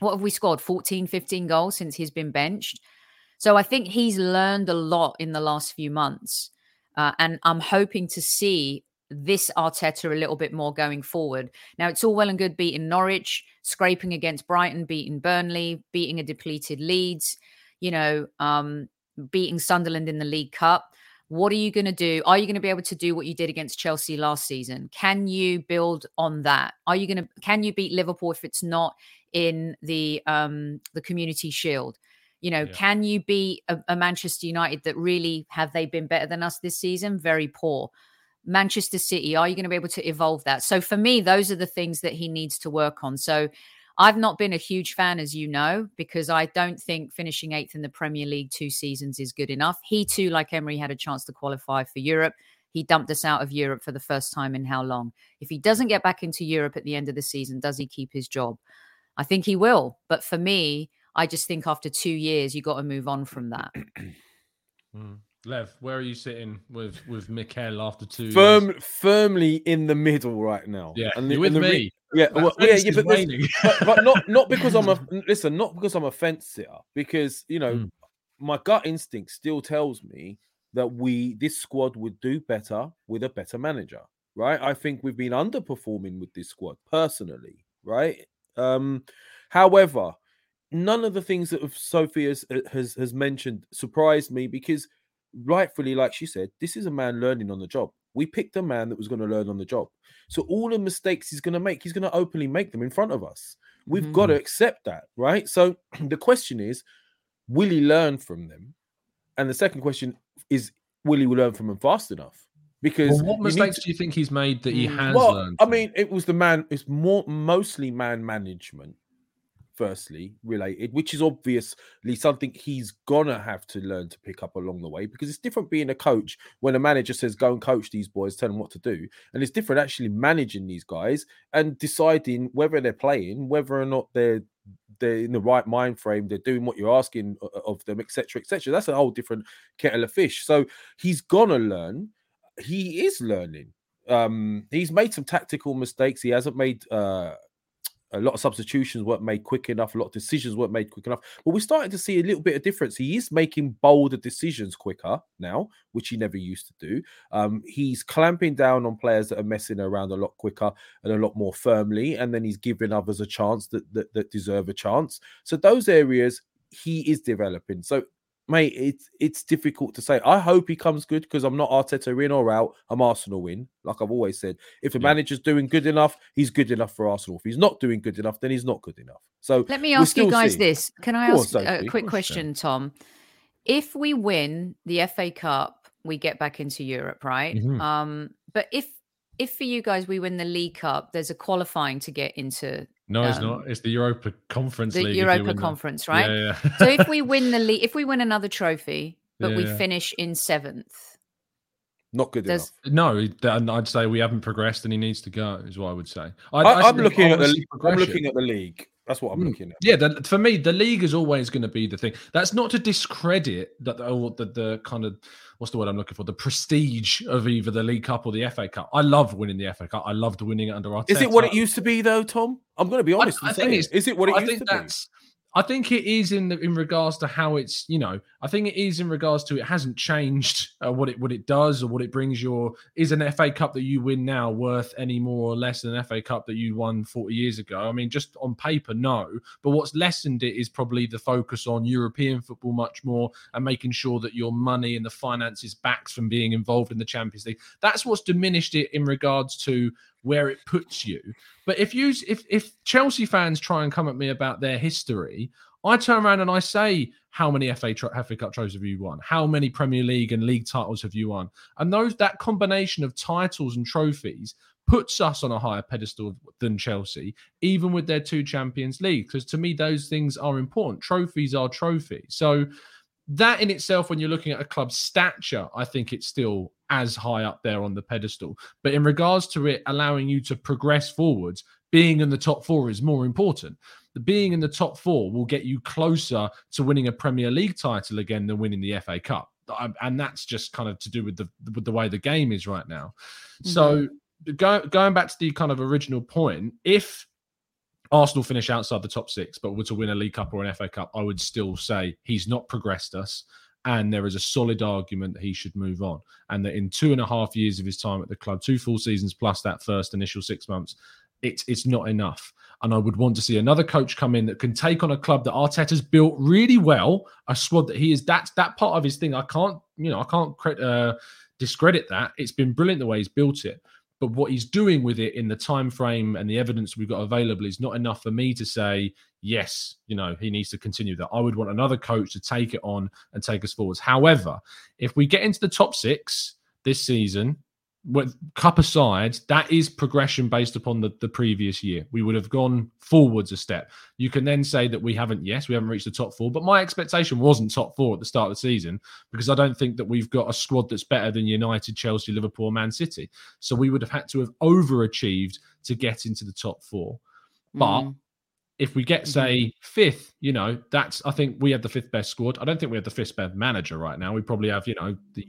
What have we scored? 14, 15 goals since he's been benched. So I think he's learned a lot in the last few months. Uh, and I'm hoping to see this Arteta a little bit more going forward. Now, it's all well and good beating Norwich, scraping against Brighton, beating Burnley, beating a depleted Leeds, you know, um, beating Sunderland in the League Cup. What are you going to do? Are you going to be able to do what you did against Chelsea last season? Can you build on that? Are you going to can you beat Liverpool if it's not in the um the Community Shield? You know, yeah. can you beat a, a Manchester United that really have they been better than us this season? Very poor. Manchester City, are you going to be able to evolve that? So for me, those are the things that he needs to work on. So I've not been a huge fan, as you know, because I don't think finishing eighth in the Premier League two seasons is good enough. He too, like Emery, had a chance to qualify for Europe. He dumped us out of Europe for the first time in how long? If he doesn't get back into Europe at the end of the season, does he keep his job? I think he will. But for me, I just think after two years, you got to move on from that. [CLEARS THROAT] mm. Lev, where are you sitting with with Mikel after two? Firm, years? firmly in the middle right now. Yeah, and the, with and the, me. Yeah, well, yeah, yeah but, but, but, not [LAUGHS] not because I'm a listen, not because I'm a fence sitter, because you know mm. my gut instinct still tells me that we this squad would do better with a better manager, right? I think we've been underperforming with this squad personally, right? Um, however, none of the things that Sophie has, has has mentioned surprised me because rightfully, like she said, this is a man learning on the job. We picked a man that was going to learn on the job. So all the mistakes he's going to make, he's going to openly make them in front of us. We've mm-hmm. got to accept that, right? So [CLEARS THROAT] the question is, will he learn from them? And the second question is, will he learn from them fast enough? Because well, what mistakes to... do you think he's made that he mm, has well, learned? I mean, it was the man. It's more mostly man management firstly related, which is obviously something he's gonna have to learn to pick up along the way because it's different being a coach when a manager says go and coach these boys, tell them what to do, and it's different actually managing these guys and deciding whether they're playing, whether or not they're they're in the right mind frame, they're doing what you're asking of them, etc., etc. That's a whole different kettle of fish. So he's gonna learn. He is learning. Um, he's made some tactical mistakes. He hasn't made uh a lot of substitutions weren't made quick enough, a lot of decisions weren't made quick enough. But we're starting to see a little bit of difference. He is making bolder decisions quicker now, which he never used to do. Um, he's clamping down on players that are messing around a lot quicker and a lot more firmly, and then he's giving others a chance that that, that deserve a chance. So those areas he is developing. So mate, it's it's difficult to say. I hope he comes good because I'm not Arteta in or out. I'm Arsenal win, like I've always said. If the yeah. manager's doing good enough, he's good enough for Arsenal. If he's not doing good enough, then he's not good enough. So let me ask you guys this: Can I ask a quick question, Tom? If we win the FA Cup, we get back into Europe, right? Mm-hmm. Um, but if if for you guys we win the League Cup, there's a qualifying to get into no, it's um, not. It's the Europa Conference the League. Europa Conference, right? Yeah, yeah. so if we [LAUGHS] win the league, if we win another trophy, but yeah, we finish in seventh, not good enough. No, I'd say we haven't progressed, and he needs to go. Is what I would say. I, am looking at the. I'm looking at the league. That's what I'm mm. looking at. Yeah, the, for me, the league is always going to be the thing. That's not to discredit that oh, the, the kind of what's the word I'm looking for? The prestige of either the League Cup or the FA Cup. I love winning the FA Cup. I loved winning it under Arteta. Is it what it used to be though, Tom? I'm going to be honest. I, I think it's, is it what it I used to be? I think it is in the, in regards to how it's you know I think it is in regards to it hasn't changed uh, what it what it does or what it brings your is an FA Cup that you win now worth any more or less than an FA Cup that you won 40 years ago I mean just on paper no but what's lessened it is probably the focus on European football much more and making sure that your money and the finances backs from being involved in the Champions League that's what's diminished it in regards to where it puts you. But if you if if Chelsea fans try and come at me about their history, I turn around and I say, how many FA, FA Cup trophies have you won? How many Premier League and league titles have you won? And those that combination of titles and trophies puts us on a higher pedestal than Chelsea, even with their two Champions League. Because to me, those things are important. Trophies are trophies. So that in itself, when you're looking at a club's stature, I think it's still as high up there on the pedestal. But in regards to it allowing you to progress forwards, being in the top four is more important. The being in the top four will get you closer to winning a Premier League title again than winning the FA Cup. And that's just kind of to do with the with the way the game is right now. Mm-hmm. So go, going back to the kind of original point, if Arsenal finish outside the top six, but were to win a League Cup or an FA Cup, I would still say he's not progressed us. And there is a solid argument that he should move on. And that in two and a half years of his time at the club, two full seasons plus that first initial six months, it's it's not enough. And I would want to see another coach come in that can take on a club that Arteta's built really well, a squad that he is that's that part of his thing. I can't, you know, I can't uh, discredit that. It's been brilliant the way he's built it but what he's doing with it in the time frame and the evidence we've got available is not enough for me to say yes you know he needs to continue that. I would want another coach to take it on and take us forwards. However if we get into the top six this season cup aside, that is progression based upon the, the previous year. We would have gone forwards a step. You can then say that we haven't, yes, we haven't reached the top four, but my expectation wasn't top four at the start of the season because I don't think that we've got a squad that's better than United, Chelsea, Liverpool, Man City. So we would have had to have overachieved to get into the top four. But mm. if we get, say, mm-hmm. fifth, you know, that's, I think we have the fifth best squad. I don't think we have the fifth best manager right now. We probably have, you know, the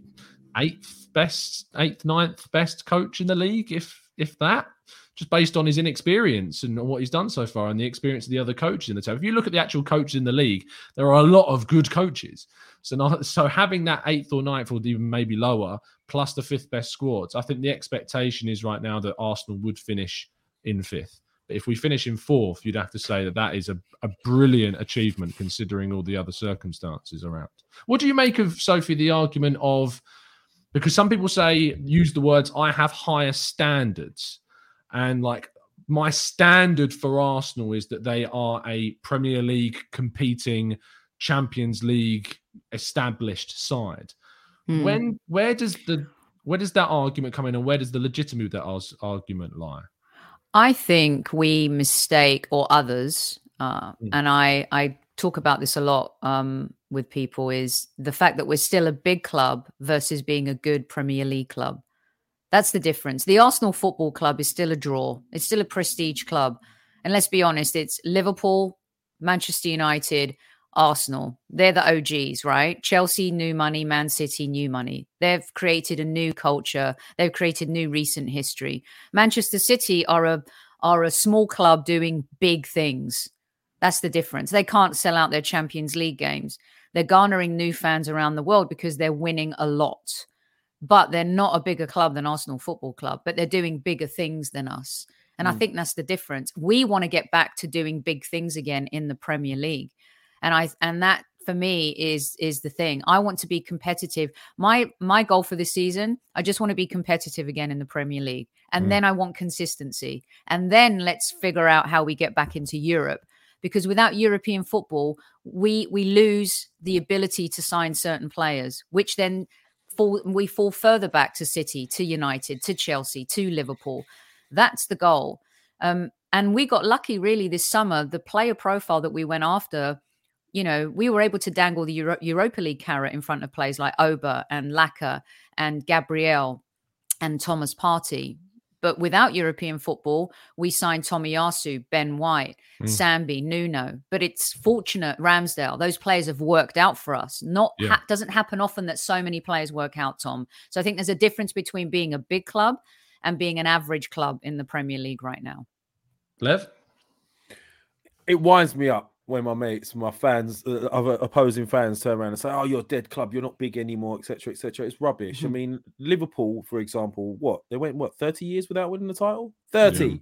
eighth best, eighth, ninth best coach in the league, if if that, just based on his inexperience and what he's done so far and the experience of the other coaches in the team. If you look at the actual coaches in the league, there are a lot of good coaches. So not, [LAUGHS] so having that eighth or ninth or even maybe lower, plus the fifth best squads, I think the expectation is right now that Arsenal would finish in fifth. But if we finish in fourth, you'd have to say that that is a, a brilliant achievement considering all the other circumstances around. What do you make of Sophie the argument of because some people say use the words I have higher standards and like my standard for Arsenal is that they are a Premier League competing Champions League established side. Mm. When where does the where does that argument come in and where does the legitimacy of that argument lie? I think we mistake or others uh, mm. and I I talk about this a lot um, with people is the fact that we're still a big club versus being a good Premier League club. That's the difference. The Arsenal Football Club is still a draw. It's still a prestige club. And let's be honest, it's Liverpool, Manchester United, Arsenal. They're the OGs, right? Chelsea, new money, Man City, new money. They've created a new culture. They've created new recent history. Manchester City are a are a small club doing big things. That's the difference. They can't sell out their Champions League games. They're garnering new fans around the world because they're winning a lot. But they're not a bigger club than Arsenal Football Club, but they're doing bigger things than us. And mm. I think that's the difference. We want to get back to doing big things again in the Premier League. And I and that for me is is the thing. I want to be competitive. My my goal for this season, I just want to be competitive again in the Premier League. And mm. then I want consistency. And then let's figure out how we get back into Europe because without European football, we we lose the ability to sign certain players, which then fall we fall further back to City, to United, to Chelsea, to Liverpool. That's the goal. Um, and we got lucky really this summer. The player profile that we went after, you know, we were able to dangle the Euro- Europa League carrot in front of players like Auba and Laca and Gabriel and Thomas Partey. But without European football, we signed Tommy Tomiyasu, Ben White, mm. Sambi, Nuno. But it's fortunate Ramsdale; those players have worked out for us. Not yeah. ha- doesn't happen often that so many players work out, Tom. So I think there's a difference between being a big club and being an average club in the Premier League right now. Lev, it winds me up when my mates, my fans, uh, other opposing fans turn around and say, "Oh, you're dead club. You're not big anymore," etc., etc. It's rubbish. Mm-hmm. I mean, Liverpool, for example, what they went what thirty years without winning the title. Thirty. Yeah.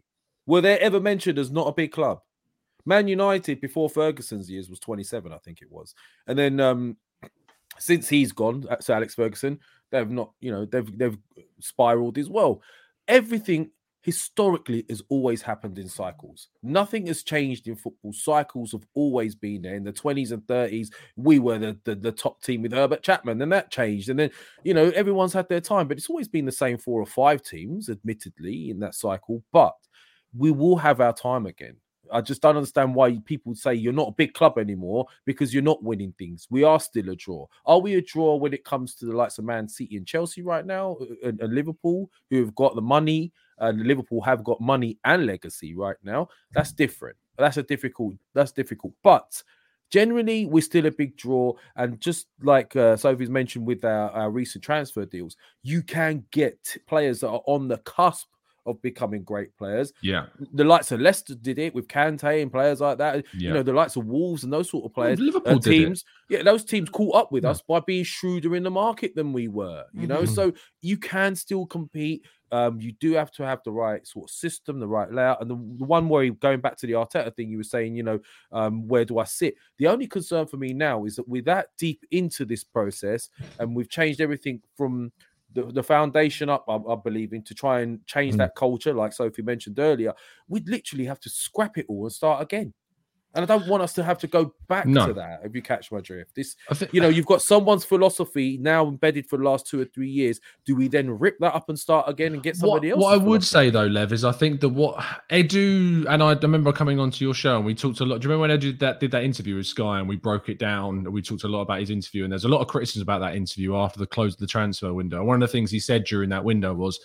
Were they ever mentioned as not a big club? Man United before Ferguson's years was 27, I think it was, and then um since he's gone, so Alex Ferguson, they've not, you know, they've they've spiraled as well. Everything historically has always happened in cycles. Nothing has changed in football. Cycles have always been there. In the 20s and 30s, we were the, the, the, top team with Herbert Chapman, and that changed. And then, you know, everyone's had their time, but it's always been the same four or five teams, admittedly, in that cycle. But we will have our time again. I just don't understand why people say you're not a big club anymore because you're not winning things. We are still a draw. Are we a draw when it comes to the likes of Man City and Chelsea right now uh, and, and Liverpool, who have got the money and Liverpool have got money and legacy right now. That's different. That's a difficult. That's difficult. But generally, we're still a big draw. And just like uh, Sophie's mentioned with our, our recent transfer deals, you can get players that are on the cusp of becoming great players. Yeah. The likes of Leicester did it with Kante and players like that. Yeah. You know, the likes of Wolves and those sort of players. Liverpool uh, did it. teams, yeah, those teams caught up with Yeah. us by being shrewder in the market than we were. You know, Mhm. so you can still compete. Um, you do have to have the right sort of system, the right layout. And the, the one worry, going back to the Arteta thing, you were saying, you know, um, where do I sit? The only concern for me now is that we're that deep into this process and we've changed everything from the, the foundation up, I, I believe, in to try and change Mm. that culture, like Sophie mentioned earlier. We'd literally have to scrap it all and start again. And I don't want us to have to go back No. to that. If you catch my drift, this think you know, you've got someone's philosophy now embedded for the last two or three years. Do we then rip that up and start again and get somebody what, else? what I would say though, Lev, is I think that what Edu and I remember coming onto your show and we talked a lot. Do you remember when Edu that did that interview with Sky and we broke it down? We talked a lot about his interview and there's a lot of criticism about that interview after the close of the transfer window. One of the things he said during that window was,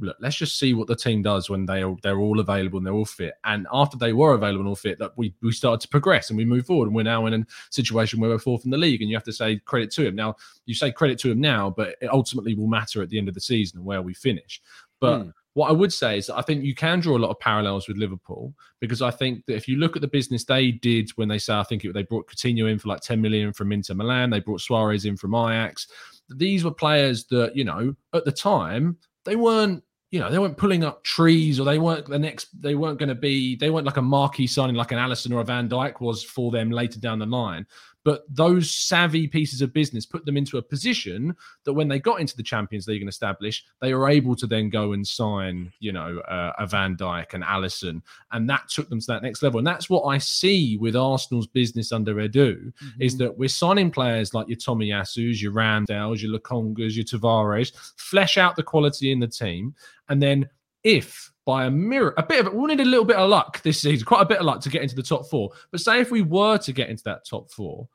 "Look, let's just see what the team does when they are, they're all available and they're all fit." And after they were available and all fit, that we we started to progress and we move forward and we're now in a situation where we're fourth in the league. And you have to say credit to him. Now you say credit to him now, but it ultimately will matter at the end of the season and where we finish. But Hmm. what I would say is that I think you can draw a lot of parallels with Liverpool because I think that if you look at the business they did when they say I think it, they brought Coutinho in for like 10 million from Inter Milan, they brought Suarez in from Ajax. These were players that, you know, at the time, they weren't you know, they weren't pulling up trees or they weren't the next, they weren't going to be, they weren't like a marquee signing like an Alisson or a Van Dijk was for them later down the line. But those savvy pieces of business put them into a position that when they got into the Champions League and established, they were able to then go and sign, you know, uh, a Van Dijk and Alisson, and that took them to that next level. And that's what I see with Arsenal's business under Edu is that we're signing players like your Tomiyasus, your Ramsdales, your Lokongas, your Tavares, flesh out the quality in the team, and then if by a mirror, a bit of we need a little bit of luck this season, quite a bit of luck to get into the top four. But say if we were to get into that top four,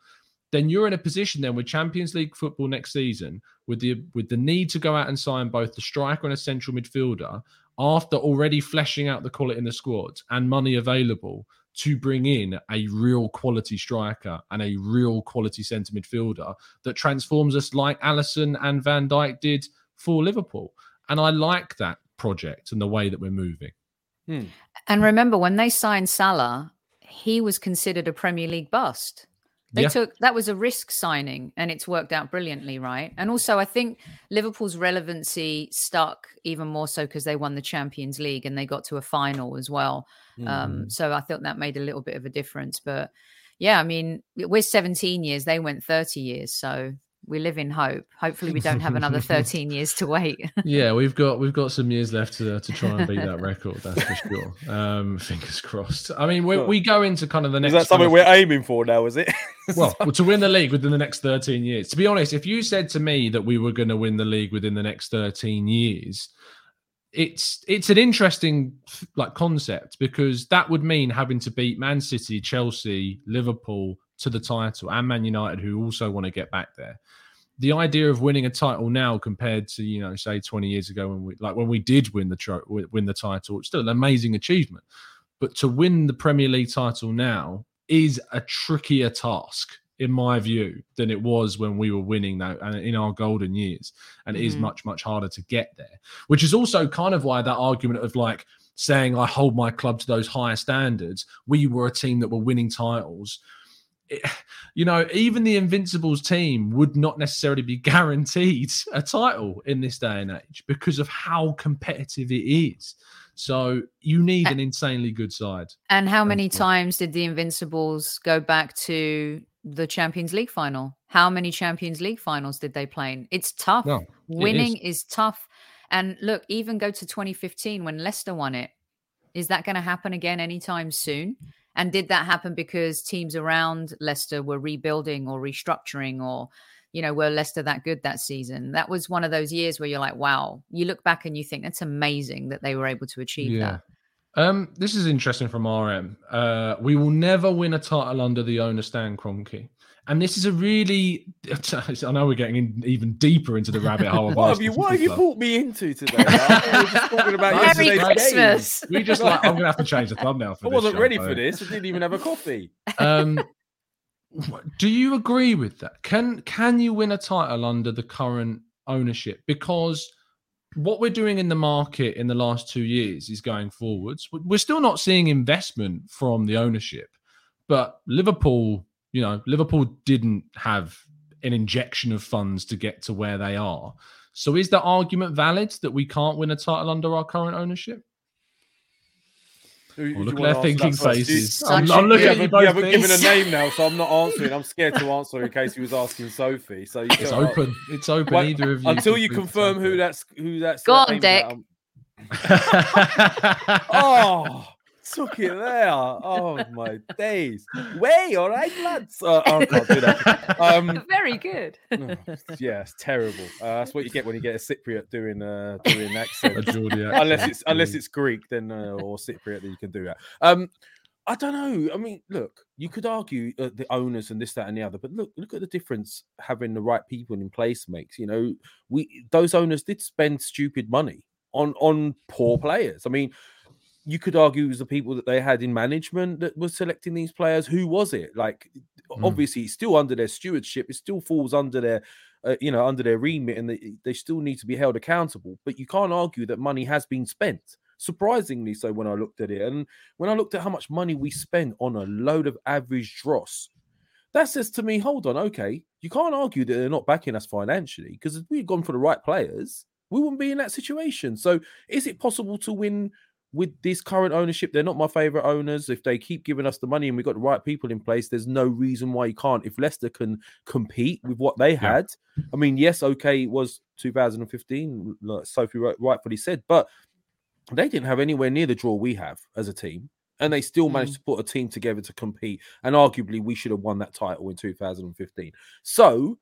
then you're in a position then with Champions League football next season, with the with the need to go out and sign both the striker and a central midfielder after already fleshing out the quality in the squad and money available to bring in a real quality striker and a real quality centre midfielder that transforms us like Alisson and Van Dijk did for Liverpool. And I like that project and the way that we're moving. And remember, when they signed Salah, he was considered a Premier League bust. They Yeah. took that was a risk signing, and it's worked out brilliantly, right? And also, I think Liverpool's relevancy stuck even more so because they won the Champions League and they got to a final as well. Mm-hmm. Um, so I thought that made a little bit of a difference. But yeah, I mean, we're 17 years; they went 30 years, so we live in hope. Hopefully, we don't have another [LAUGHS] 13 years to wait. yeah, [LAUGHS] we've got we've got some years left to, to try and beat that [LAUGHS] record. That's for sure. Um, fingers crossed. I mean, we, we go into kind of the next. Is that something of- we're aiming for now? Is it? well, to win the league within the next 13 years. To be honest, if you said to me that we were going to win the league within the next 13 years, it's it's an interesting like concept because that would mean having to beat Man City, Chelsea, Liverpool to the title and Man United who also want to get back there. The idea of winning a title now compared to you know say 20 years ago when we like when we did win the tro- win the title, it's still an amazing achievement. But to win the Premier League title now is a trickier task, in my view, than it was when we were winning that and in our golden years. And it is mm-hmm. much, much harder to get there, which is also kind of why that argument of like saying, I hold my club to those higher standards, we were a team that were winning titles. [SIGHS] You know, even the Invincibles team would not necessarily be [LAUGHS] guaranteed a title in this day and age because of how competitive it is. So you need an insanely good side. And how many times did the Invincibles go back to the Champions League final? How many Champions League finals did they play in? It's tough. No, it Winning is tough. And look, even go to 2015 when Leicester won it. Is that going to happen again anytime soon? And did that happen because teams around Leicester were rebuilding or restructuring or you know, were Leicester that good that season? That was one of those years where you're like, wow, you look back and you think that's amazing that they were able to achieve that. Um, this is interesting from RM. Uh, we will never win a title under the owner Stan Kroenke. And this is a really, [LAUGHS] I know we're getting in even deeper into the rabbit hole. Of what have you, what have you brought me into today? I thought we were just talking about [LAUGHS] Merry yesterday's Christmas. game. We just like, I'm going to have to change the thumbnail for I this. wasn't show, ready so- for this. I didn't even have a coffee. Um, [LAUGHS] do you agree with that? Can can you win a title under the current ownership? Because what we're doing in the market in the last two years is going forwards. We're still not seeing investment from the ownership, but Liverpool, you know, Liverpool didn't have an injection of funds to get to where they are. So is the argument valid that we can't win a title under our current ownership? Who- Oh, look at their thinking first? faces. I'm, a I'm looking you at you haven't, both. you haven't given a name now, so I'm not answering. I'm scared to answer in case he was asking Sophie. So you It's can't- open. It's open. Wait, Either of you until you confirm who that's who that's. Go on, Dick. [LAUGHS] Oh, took it there. Oh my days. Way, all right, lads. Uh, I can't do that. Um, [LAUGHS] Very good. oh, yeah, it's terrible. Uh, that's what you get when you get a Cypriot doing uh doing [LAUGHS] A [LAUGHS] accent. Geordie unless it's unless it's Greek, then uh, or Cypriot, then you can do that. Um, I don't know. I mean, look, you could argue uh, the owners and this, that, and the other, but look, look at the difference having the right people in place makes. You know, we those owners did spend stupid money on on poor players. I mean, you could argue it was the people that they had in management that was selecting these players. Who was it? Like, Mm. obviously, it's still under their stewardship. It still falls under their, uh, you know, under their remit, and they, they still need to be held accountable. But you can't argue that money has been spent. Surprisingly, so when I looked at it, and when I looked at how much money we spent on a load of average dross, that says to me, hold on, okay, you can't argue that they're not backing us financially because if we had gone for the right players, we wouldn't be in that situation. So, is it possible to win with this current ownership? They're not my favorite owners. If they keep giving us the money and we've got the right people in place, there's no reason why you can't. If Leicester can compete with what they had, I mean, yes, okay, it was 2015, like Sophie right- rightfully said, but they didn't have anywhere near the draw we have as a team. And they still managed mm. to put a team together to compete. And arguably, we should have won that title in 2015. So,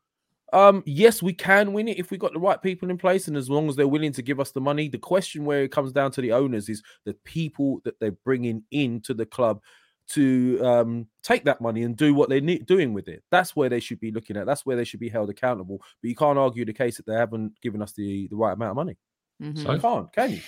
um, yes, we can win it if we got the right people in place, and as long as they're willing to give us the money. The question where it comes down to the owners is the people that they're bringing into the club to um, take that money and do what they're ne- doing with it. That's where they should be looking at. That's where they should be held accountable. But you can't argue the case that they haven't given us the the right amount of money. Mhm. So- You can't, can you?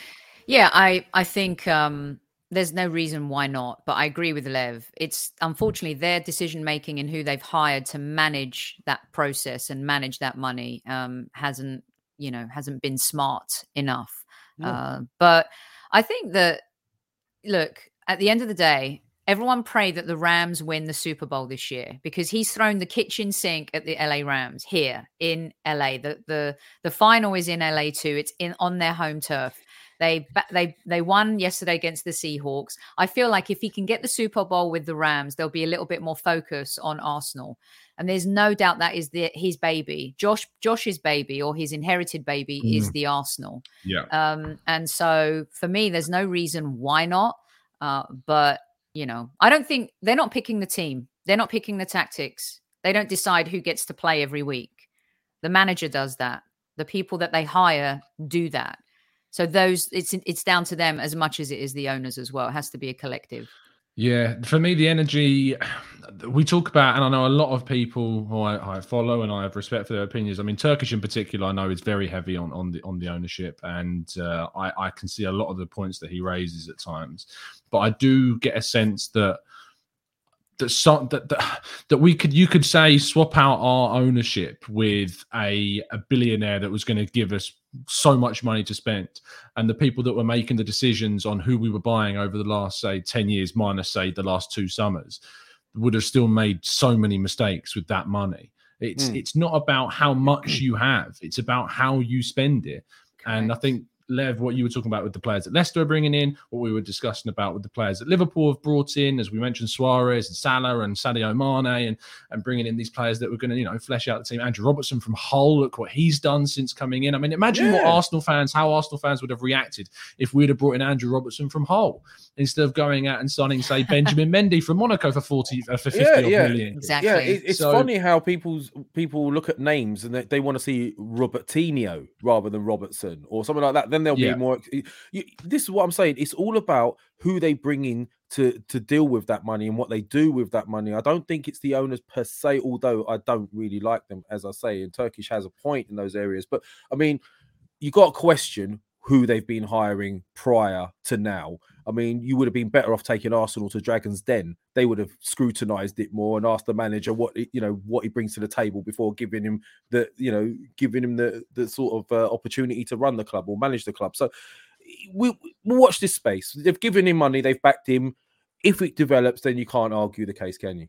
Yeah, I I think um, there's no reason why not. But I agree with Lev. It's unfortunately their decision making and who they've hired to manage that process and manage that money um, hasn't you know hasn't been smart enough. No. Uh, but I think that look at the end of the day. Everyone pray that the Rams win the Super Bowl this year because he's thrown the kitchen sink at the LA Rams here in LA. The the the final is in LA too. It's in on their home turf. They they they won yesterday against the Seahawks. I feel like if he can get the Super Bowl with the Rams, there'll be a little bit more focus on Arsenal. And there's no doubt that is the his baby, Josh Josh's baby or his inherited baby is the Arsenal. Yeah. Um, and so for me, there's no reason why not. Uh, but you know, I don't think they're not picking the team. They're not picking the tactics. They don't decide who gets to play every week. The manager does that. The people that they hire do that. So those it's it's down to them as much as it is the owners as well. It has to be a collective. Yeah, for me, the energy we talk about, and I know a lot of people who I, I follow and I have respect for their opinions. I mean, Turkish in particular, I know is very heavy on on the on the ownership, and uh, I I can see a lot of the points that he raises at times. But I do get a sense that that some that, that that we could you could say swap out our ownership with a a billionaire that was going to give us so much money to spend. And the people that were making the decisions on who we were buying over the last say 10 years minus say the last two summers would have still made so many mistakes with that money. It's Mm. it's not about how much [CLEARS THROAT] you have it's about how you spend it. And i think Lev, what you were talking about with the players that Leicester are bringing in, what we were discussing about with the players that Liverpool have brought in, as we mentioned, Suarez and Salah and Sadio Mane, and and bringing in these players that were going to, you know, flesh out the team. Andrew Robertson from Hull, look what he's done since coming in. I mean, imagine what Arsenal fans, how Arsenal fans would have reacted if we'd have brought in Andrew Robertson from Hull instead of going out and signing, say, [LAUGHS] Benjamin Mendy from Monaco for forty uh, for fifty Yeah, yeah. million. Exactly. Yeah, it, it's So- funny how people's people look at names and they, they want to see Robertinho rather than Robertson or something like that. Then then they'll Yeah. be more. You, this is what I'm saying. It's all about who they bring in to to deal with that money and what they do with that money. I don't think it's the owners per se, although I don't really like them, as I say. And Turkish has a point in those areas, but I mean, you got to question who they've been hiring prior to now. I mean, you would have been better off taking Arsenal to Dragons Den. They would have scrutinized it more and asked the manager what you know what he brings to the table before giving him the you know giving him the the sort of uh, opportunity to run the club or manage the club. So we we'll watch this space. They've given him money. They've backed him. If it develops, then you can't argue the case, can you?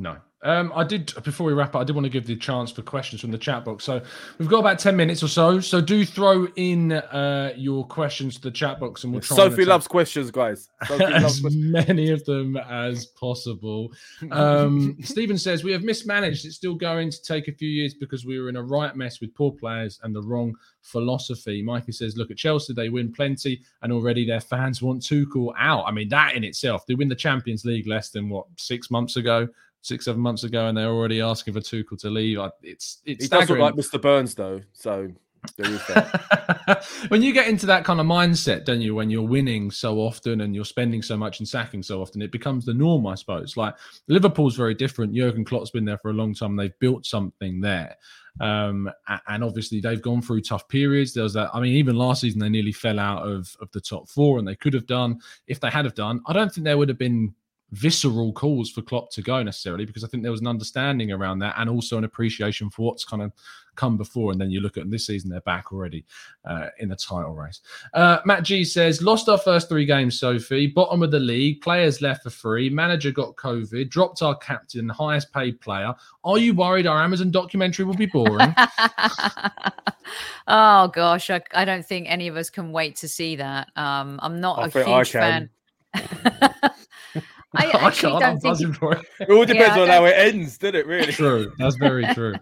No. Um, I did before we wrap up. I did want to give the chance for questions from the chat box. So we've got about ten minutes or so. So do throw in uh, your questions to the chat box, and we'll try. Sophie loves questions, guys. Sophie [LAUGHS] loves as questions. many of them as possible. Um, [LAUGHS] Stephen says we have mismanaged. It's still going to take a few years because we were in a right mess with poor players and the wrong philosophy. Mikey says, look at Chelsea; they win plenty, and already their fans want Tuchel out. I mean, that in itself, they win the Champions League less than what six months ago, six seven months ago, and they're already asking for Tuchel to leave. I- It's it's He does look staggering. like Mr. Burns, though. So there is [LAUGHS] that. when you get into that kind of mindset, don't you? When you're winning so often and you're spending so much and sacking so often, it becomes the norm, I suppose. Like Liverpool's very different. Jurgen Klopp's been there for a long time. They've built something there, um, and obviously they've gone through tough periods. There was that. I mean, even last season they nearly fell out of of the top four, and they could have done if they had have done. I don't think there would have been visceral calls for Klopp to go necessarily because I think there was an understanding around that and also an appreciation for what's kind of come before. And then you look at this season, they're back already uh, in the title race. Uh, Matt G says, lost our first three games, Sophie, bottom of the league, players left for free, manager got COVID, dropped our captain, highest paid player. Are you worried our Amazon documentary will be boring? [LAUGHS] oh gosh, I, I don't think any of us can wait to see that. Um, I'm not I a think huge fan. [LAUGHS] I [LAUGHS] actually can't, I'm think buzzing for it. [LAUGHS] It all depends I on how it ends, did it? Really? True. That's very [LAUGHS] true.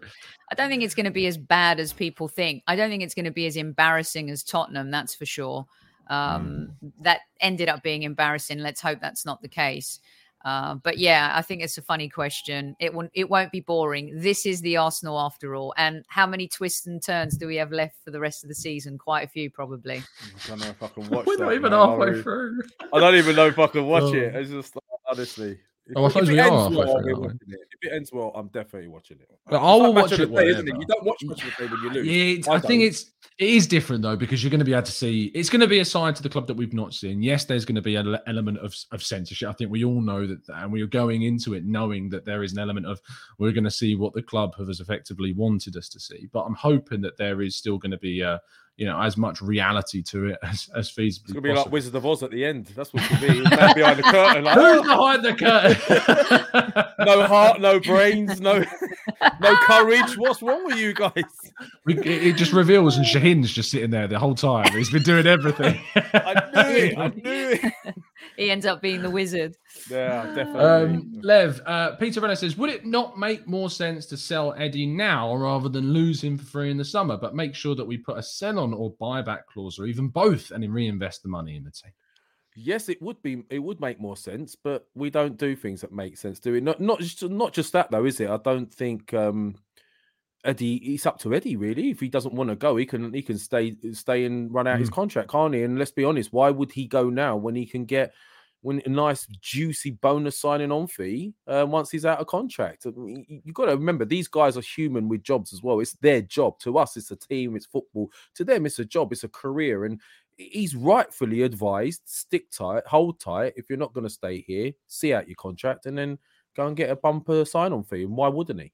I don't think it's going to be as bad as people think. I don't think it's going to be as embarrassing as Tottenham, that's for sure. Um, That ended up being embarrassing. Let's hope that's not the case. Uh, but yeah, I think it's a funny question. It won't. It won't be boring. This is the Arsenal after all. And how many twists and turns do we have left for the rest of the season? Quite a few, probably. I don't know if I can watch We're that, not even man. I halfway really- through. I don't even know if I can watch it. Oh. It's just like, honestly. If, Oh, I suppose it we are ends well, I'll through, be aren't we? watching it. If it ends well, I'm definitely watching it. But I will like watch it day, isn't it? You don't watch match of the day when you lose. Yeah, I I, think it's it is different though because you're going to be able to see it's going to be a side to the club that we've not seen. Yes, there's going to be an element of, of censorship. I think we all know that, and we are going into it knowing that there is an element of we're going to see what the club has effectively wanted us to see. But I'm hoping that there is still going to be uh you know as much reality to it [LAUGHS] as as feasibly It's gonna be like. Wizard of Oz at the end. That's what gonna be. [LAUGHS] Behind the curtain. Like, Who's "Oh, behind the curtain? [LAUGHS] no heart, no brains, no no [LAUGHS] courage. What's wrong with you guys? It, it just reveals, and Shaheen's just sitting there the whole time. He's been doing everything. I knew it. I [LAUGHS] knew it. He ends up being the wizard. Yeah, [SIGHS] definitely. Um, Lev, uh, Peter Renner says, would it not make more sense to sell Eddie now rather than lose him for free in the summer, but make sure that we put a sell on or buyback clause or even both and then reinvest the money in the team? Yes, it would be. It would make more sense, but we don't do things that make sense, do we? Not not just not just that though, is it? I don't think um Eddie. It's up to Eddie really. If he doesn't want to go, he can he can stay stay and run out his contract, can't he? And let's be honest, why would he go now when he can get when a nice juicy bonus signing on fee uh, once he's out of contract? I mean, you- You've got to remember these guys are human with jobs as well. It's their job. To us, it's a team. It's football. To them, it's a job. It's a career, and he's rightfully advised stick tight, hold tight. If you're not going to stay here, see out your contract and then go and get a bumper sign on fee. And why wouldn't he?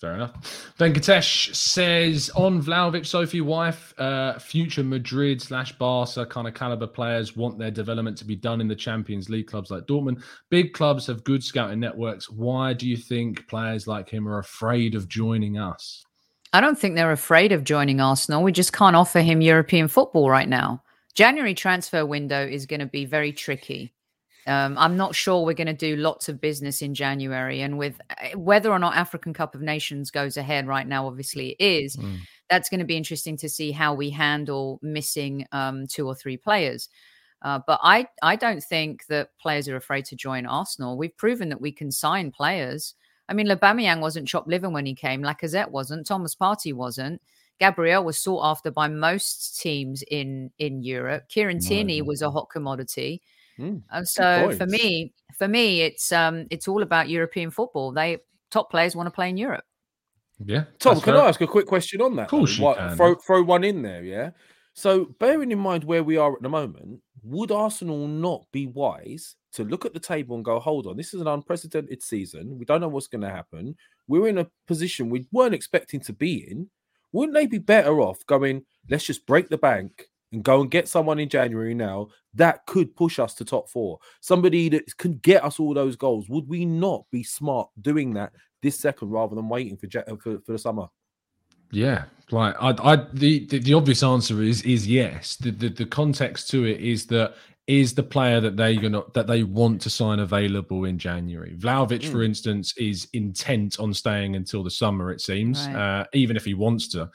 Fair enough. Venkatesh says on Vlahovic, Sophie wife, uh, future Madrid slash Barca kind of caliber players want their development to be done in the Champions League clubs like Dortmund. Big clubs have good scouting networks. Why do you think players like him are afraid of joining us? I don't think they're afraid of joining Arsenal. We just can't offer him European football right now. January transfer window is going to be very tricky. Um, I'm not sure we're going to do lots of business in January. And with uh, whether or not African Cup of Nations goes ahead right now, obviously it is. That's going to be interesting to see how we handle missing um, two or three players. Uh, but I, I don't think that players are afraid to join Arsenal. We've proven that we can sign players. I mean, Aubameyang wasn't chopped liver when he came. Lacazette wasn't. Thomas Partey wasn't. Gabriel was sought after by most teams in in Europe. Kieran Tierney was a hot commodity. Mm, And so for me, for me, it's um it's all about European football. They top players want to play in Europe. Yeah. Tom, can fair. I ask a quick question on that? Of course though? you can. Throw, throw one in there, yeah? So, bearing in mind where we are at the moment, would Arsenal not be wise to look at the table and go, hold on, this is an unprecedented season. We don't know what's going to happen. We're in a position we weren't expecting to be in. Wouldn't they be better off going, let's just break the bank and go and get someone in January now that could push us to top four? Somebody that can get us all those goals. Would we not be smart doing that this second rather than waiting for, uh, for, for the summer? Yeah, like I, I, the, the the obvious answer is is yes. The, the the context to it is that is the player that they gonna that they want to sign available in January. Vlahovic, for instance, is intent on staying until the summer. It seems, Right. uh, even if he wants to,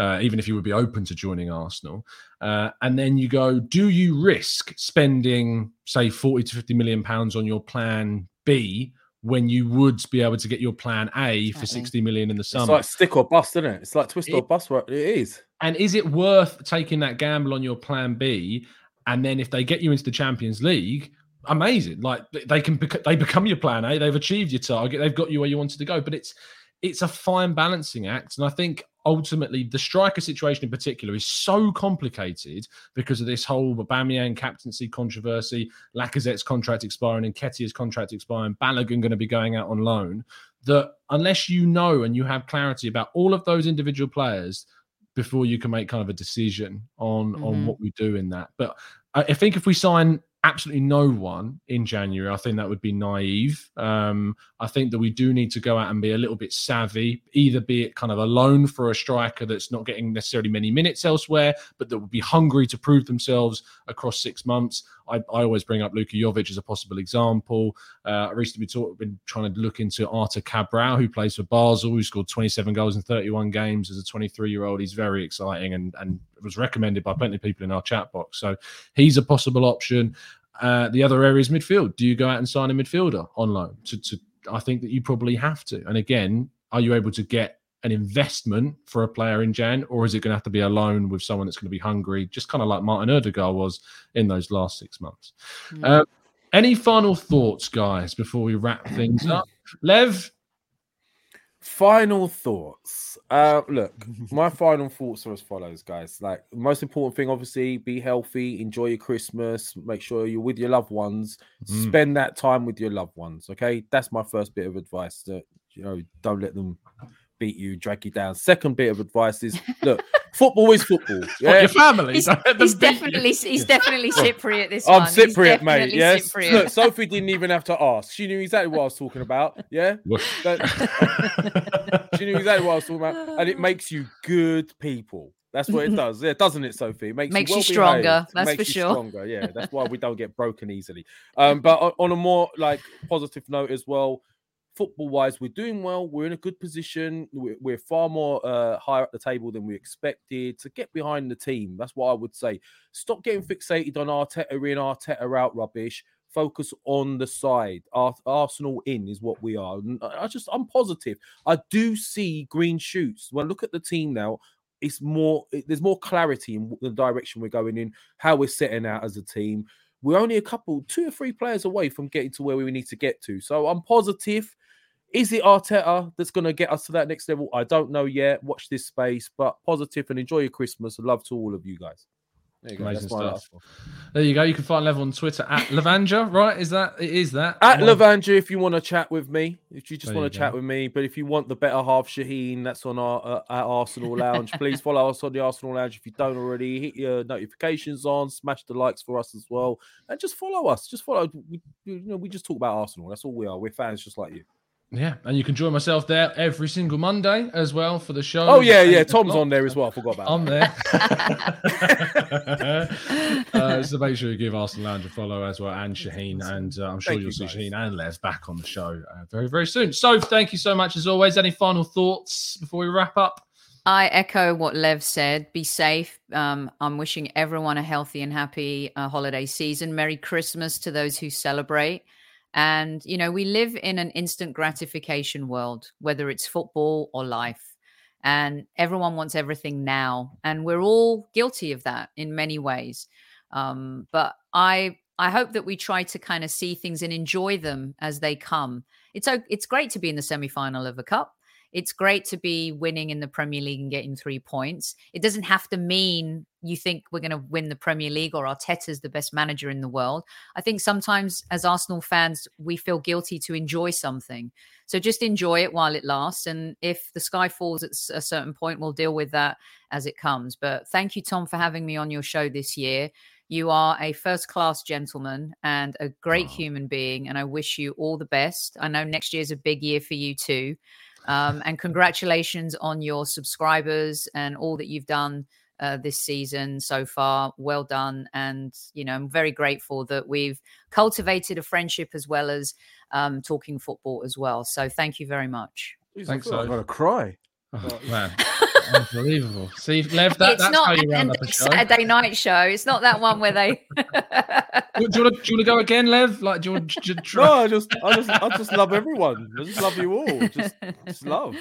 uh, even if he would be open to joining Arsenal. Uh, and then you go, do you risk spending say forty to fifty million pounds on your plan B? When you would be able to get your plan A for Exactly. 60 million in the summer. It's like stick or bust, isn't it? It's like twist or bust. Right? It is. And is it worth taking that gamble on your plan B? And then if they get you into the Champions League, amazing. Like they can bec- they become your plan A. They've achieved your target. They've got you where you wanted to go. But it's it's a fine balancing act. And I think ultimately the striker situation in particular is so complicated because of this whole Aubameyang captaincy controversy, Lacazette's contract expiring, and Nketiah's contract expiring, Balogun going to be going out on loan. That unless you know and you have clarity about all of those individual players, before you can make kind of a decision on on Mhm. what we do in that. But I, I think if we sign absolutely no one in January, I think that would be naive. Um, I think that we do need to go out and be a little bit savvy, either be it kind of a loan for a striker that's not getting necessarily many minutes elsewhere, but that would be hungry to prove themselves across six months. I, I always bring up Luka Jovic as a possible example. Uh, I recently talk, been trying to look into Arthur Cabral, who plays for Basel, who scored 27 goals in 31 games as a 23 year old. He's very exciting and, and was recommended by plenty of people in our chat box. So he's a possible option. Uh, the other area is midfield. Do you go out and sign a midfielder on loan? To, to, I think that you probably have to. And again, are you able to get an investment for a player in Jan, or is it going to have to be a loan with someone that's going to be hungry, just kind of like Martin Ødegaard was in those last six months? Mm. Um, any final thoughts, guys, before we wrap things [CLEARS THROAT] up? Lev, Final thoughts. Uh, look, [LAUGHS] my final thoughts are as follows, guys. Like, most important thing, obviously, be healthy, enjoy your Christmas, make sure you're with your loved ones, Mm. spend that time with your loved ones. Okay, that's my first bit of advice. That you know, don't let them beat you, drag you down. Second bit of advice is look, [LAUGHS] football is football. what, Yeah, your family. He's, Don't let them he's beat you. definitely he's [LAUGHS] definitely Cypriot. This I'm one. He's Cypriot, mate. Yes. Cypriot. Look, Sophie didn't even have to ask. She knew exactly what I was talking about. Yeah. [LAUGHS] That- she knew exactly what I was talking about, and it makes you good people. That's what it does. Yeah, doesn't it, Sophie? It makes, Makes you, you stronger, that's makes for you sure. Stronger, yeah. That's why we don't get broken easily. Um, but on, on a more like positive note as well, football wise, we're doing well. We're in a good position. We're, we're far more uh, higher up the table than we expected. To get behind the team, that's what I would say. Stop getting fixated on Arteta in, Arteta out rubbish. Focus on the side. Ar- Arsenal in is what we are. I just, I'm positive. I do see green shoots. When I look at the team now, it's more. There's more clarity in the direction we're going in, how we're setting out as a team. We're only a couple, two or three players away from getting to where we need to get to. So I'm positive. Is it Arteta that's going to get us to that next level? I don't know yet. Watch this space, but positive and enjoy your Christmas. Love to all of you guys. There you go. Amazing stuff. There you go. You can find Lev on Twitter at [LAUGHS] Lavanja, right? Is that it? Is that At Well, Lavanja, if you want to chat with me, if you just There want to chat go. with me, but if you want the better half, Shaheen, that's on our uh, at Arsenal Lounge. [LAUGHS] Please follow us on the Arsenal Lounge if you don't already. Hit your notifications on, smash the likes for us as well, and just follow us. Just follow. We, you know, we just talk about Arsenal. That's all we are. We're fans just like you. Yeah, and you can join myself there every single Monday as well for the show. Oh yeah, yeah. Tom's on there as well. I forgot about. I'm that. there. [LAUGHS] [LAUGHS] uh, so make sure you give Arsenal Lounge a follow as well, and Shaheen, and uh, I'm sure Thank you'll you, see guys. Shaheen and Les back on the show uh, very, very soon. So thank you so much as always. Any final thoughts before we wrap up? I echo what Lev said. Be safe. Um, I'm wishing everyone a healthy and happy uh, holiday season. Merry Christmas to those who celebrate. And, you know, we live in an instant gratification world, whether it's football or life. and everyone wants everything now, and we're all guilty of that in many ways. Um, but I I hope that we try to kind of see things and enjoy them as they come. It's it's great to be in the semi final of a cup it's great to be winning in the Premier League and getting three points. It doesn't have to mean you think we're going to win the Premier League or Arteta's the best manager in the world. I think sometimes as Arsenal fans, we feel guilty to enjoy something. So just enjoy it while it lasts. And if the sky falls at a certain point, we'll deal with that as it comes. But thank you, Tom, for having me on your show this year. You are a first class gentleman and a great oh. human being. And I wish you all the best. I know next year is a big year for you too. Um, and congratulations on your subscribers and all that you've done uh, this season so far. Well done. And, you know, I'm very grateful that we've cultivated a friendship as well as um, talking football as well. So thank you very much. Thanks. I'm going to cry. Oh, [LAUGHS] man. Unbelievable. See, Lev, that, it's that's not how you round up a show. Saturday night show. It's not that one where they. [LAUGHS] do, you want to, go again, Lev? Like, do you want to [LAUGHS] try? No, I just, I just, I just love everyone. I just love you all. Just, just love.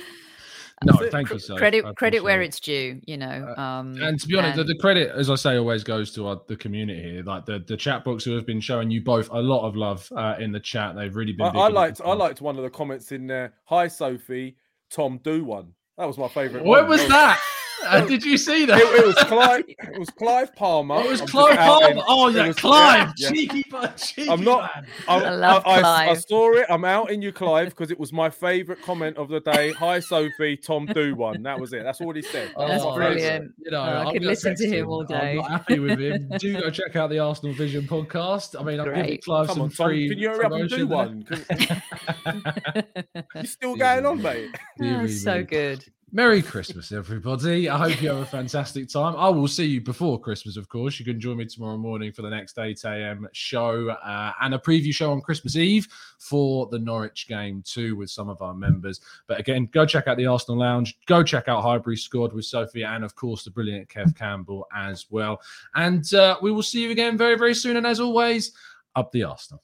No, thank you, sir. Credit, credit where it's due. You know, uh, um, and to be honest, and... the, the, credit, as I say, always goes to our, the community here. Like the, the chat books who have been showing you both a lot of love uh, in the chat. They've really been. I, I liked, I liked one of the comments in there. Hi, Sophie. Tom, do one. That was my favourite. What was that? Uh, did you see that? It, it, was Clive. It was Clive Palmer. It was I'm Clive Palmer. In, oh yeah, Clive. Yeah, cheeky, but cheeky. I'm not. I, I, love I, Clive. I, saw it. I'm out in you, Clive, because it was my favourite comment of the day. Hi, Sophie. Tom, do one. That was it. That's all he said. Oh, That's brilliant. You know, oh, I could listen to him all day. I'm not happy with him. [LAUGHS] do go check out the Arsenal Vision podcast. I mean, I'm giving Clive Come some on, free. Tom, can you hurry up and do one? [LAUGHS] You're still [LAUGHS] going on, mate. Oh, so good. Merry Christmas, everybody. I hope you have a fantastic time. I will see you before Christmas, of course. You can join me tomorrow morning for the next 8 a.m. show uh, and a preview show on Christmas Eve for the Norwich game, too, with some of our members. But again, go check out the Arsenal Lounge. Go check out Highbury Squad with Sophie and, of course, the brilliant Kev Campbell as well. And uh, we will see you again very, very soon. And as always, up the Arsenal.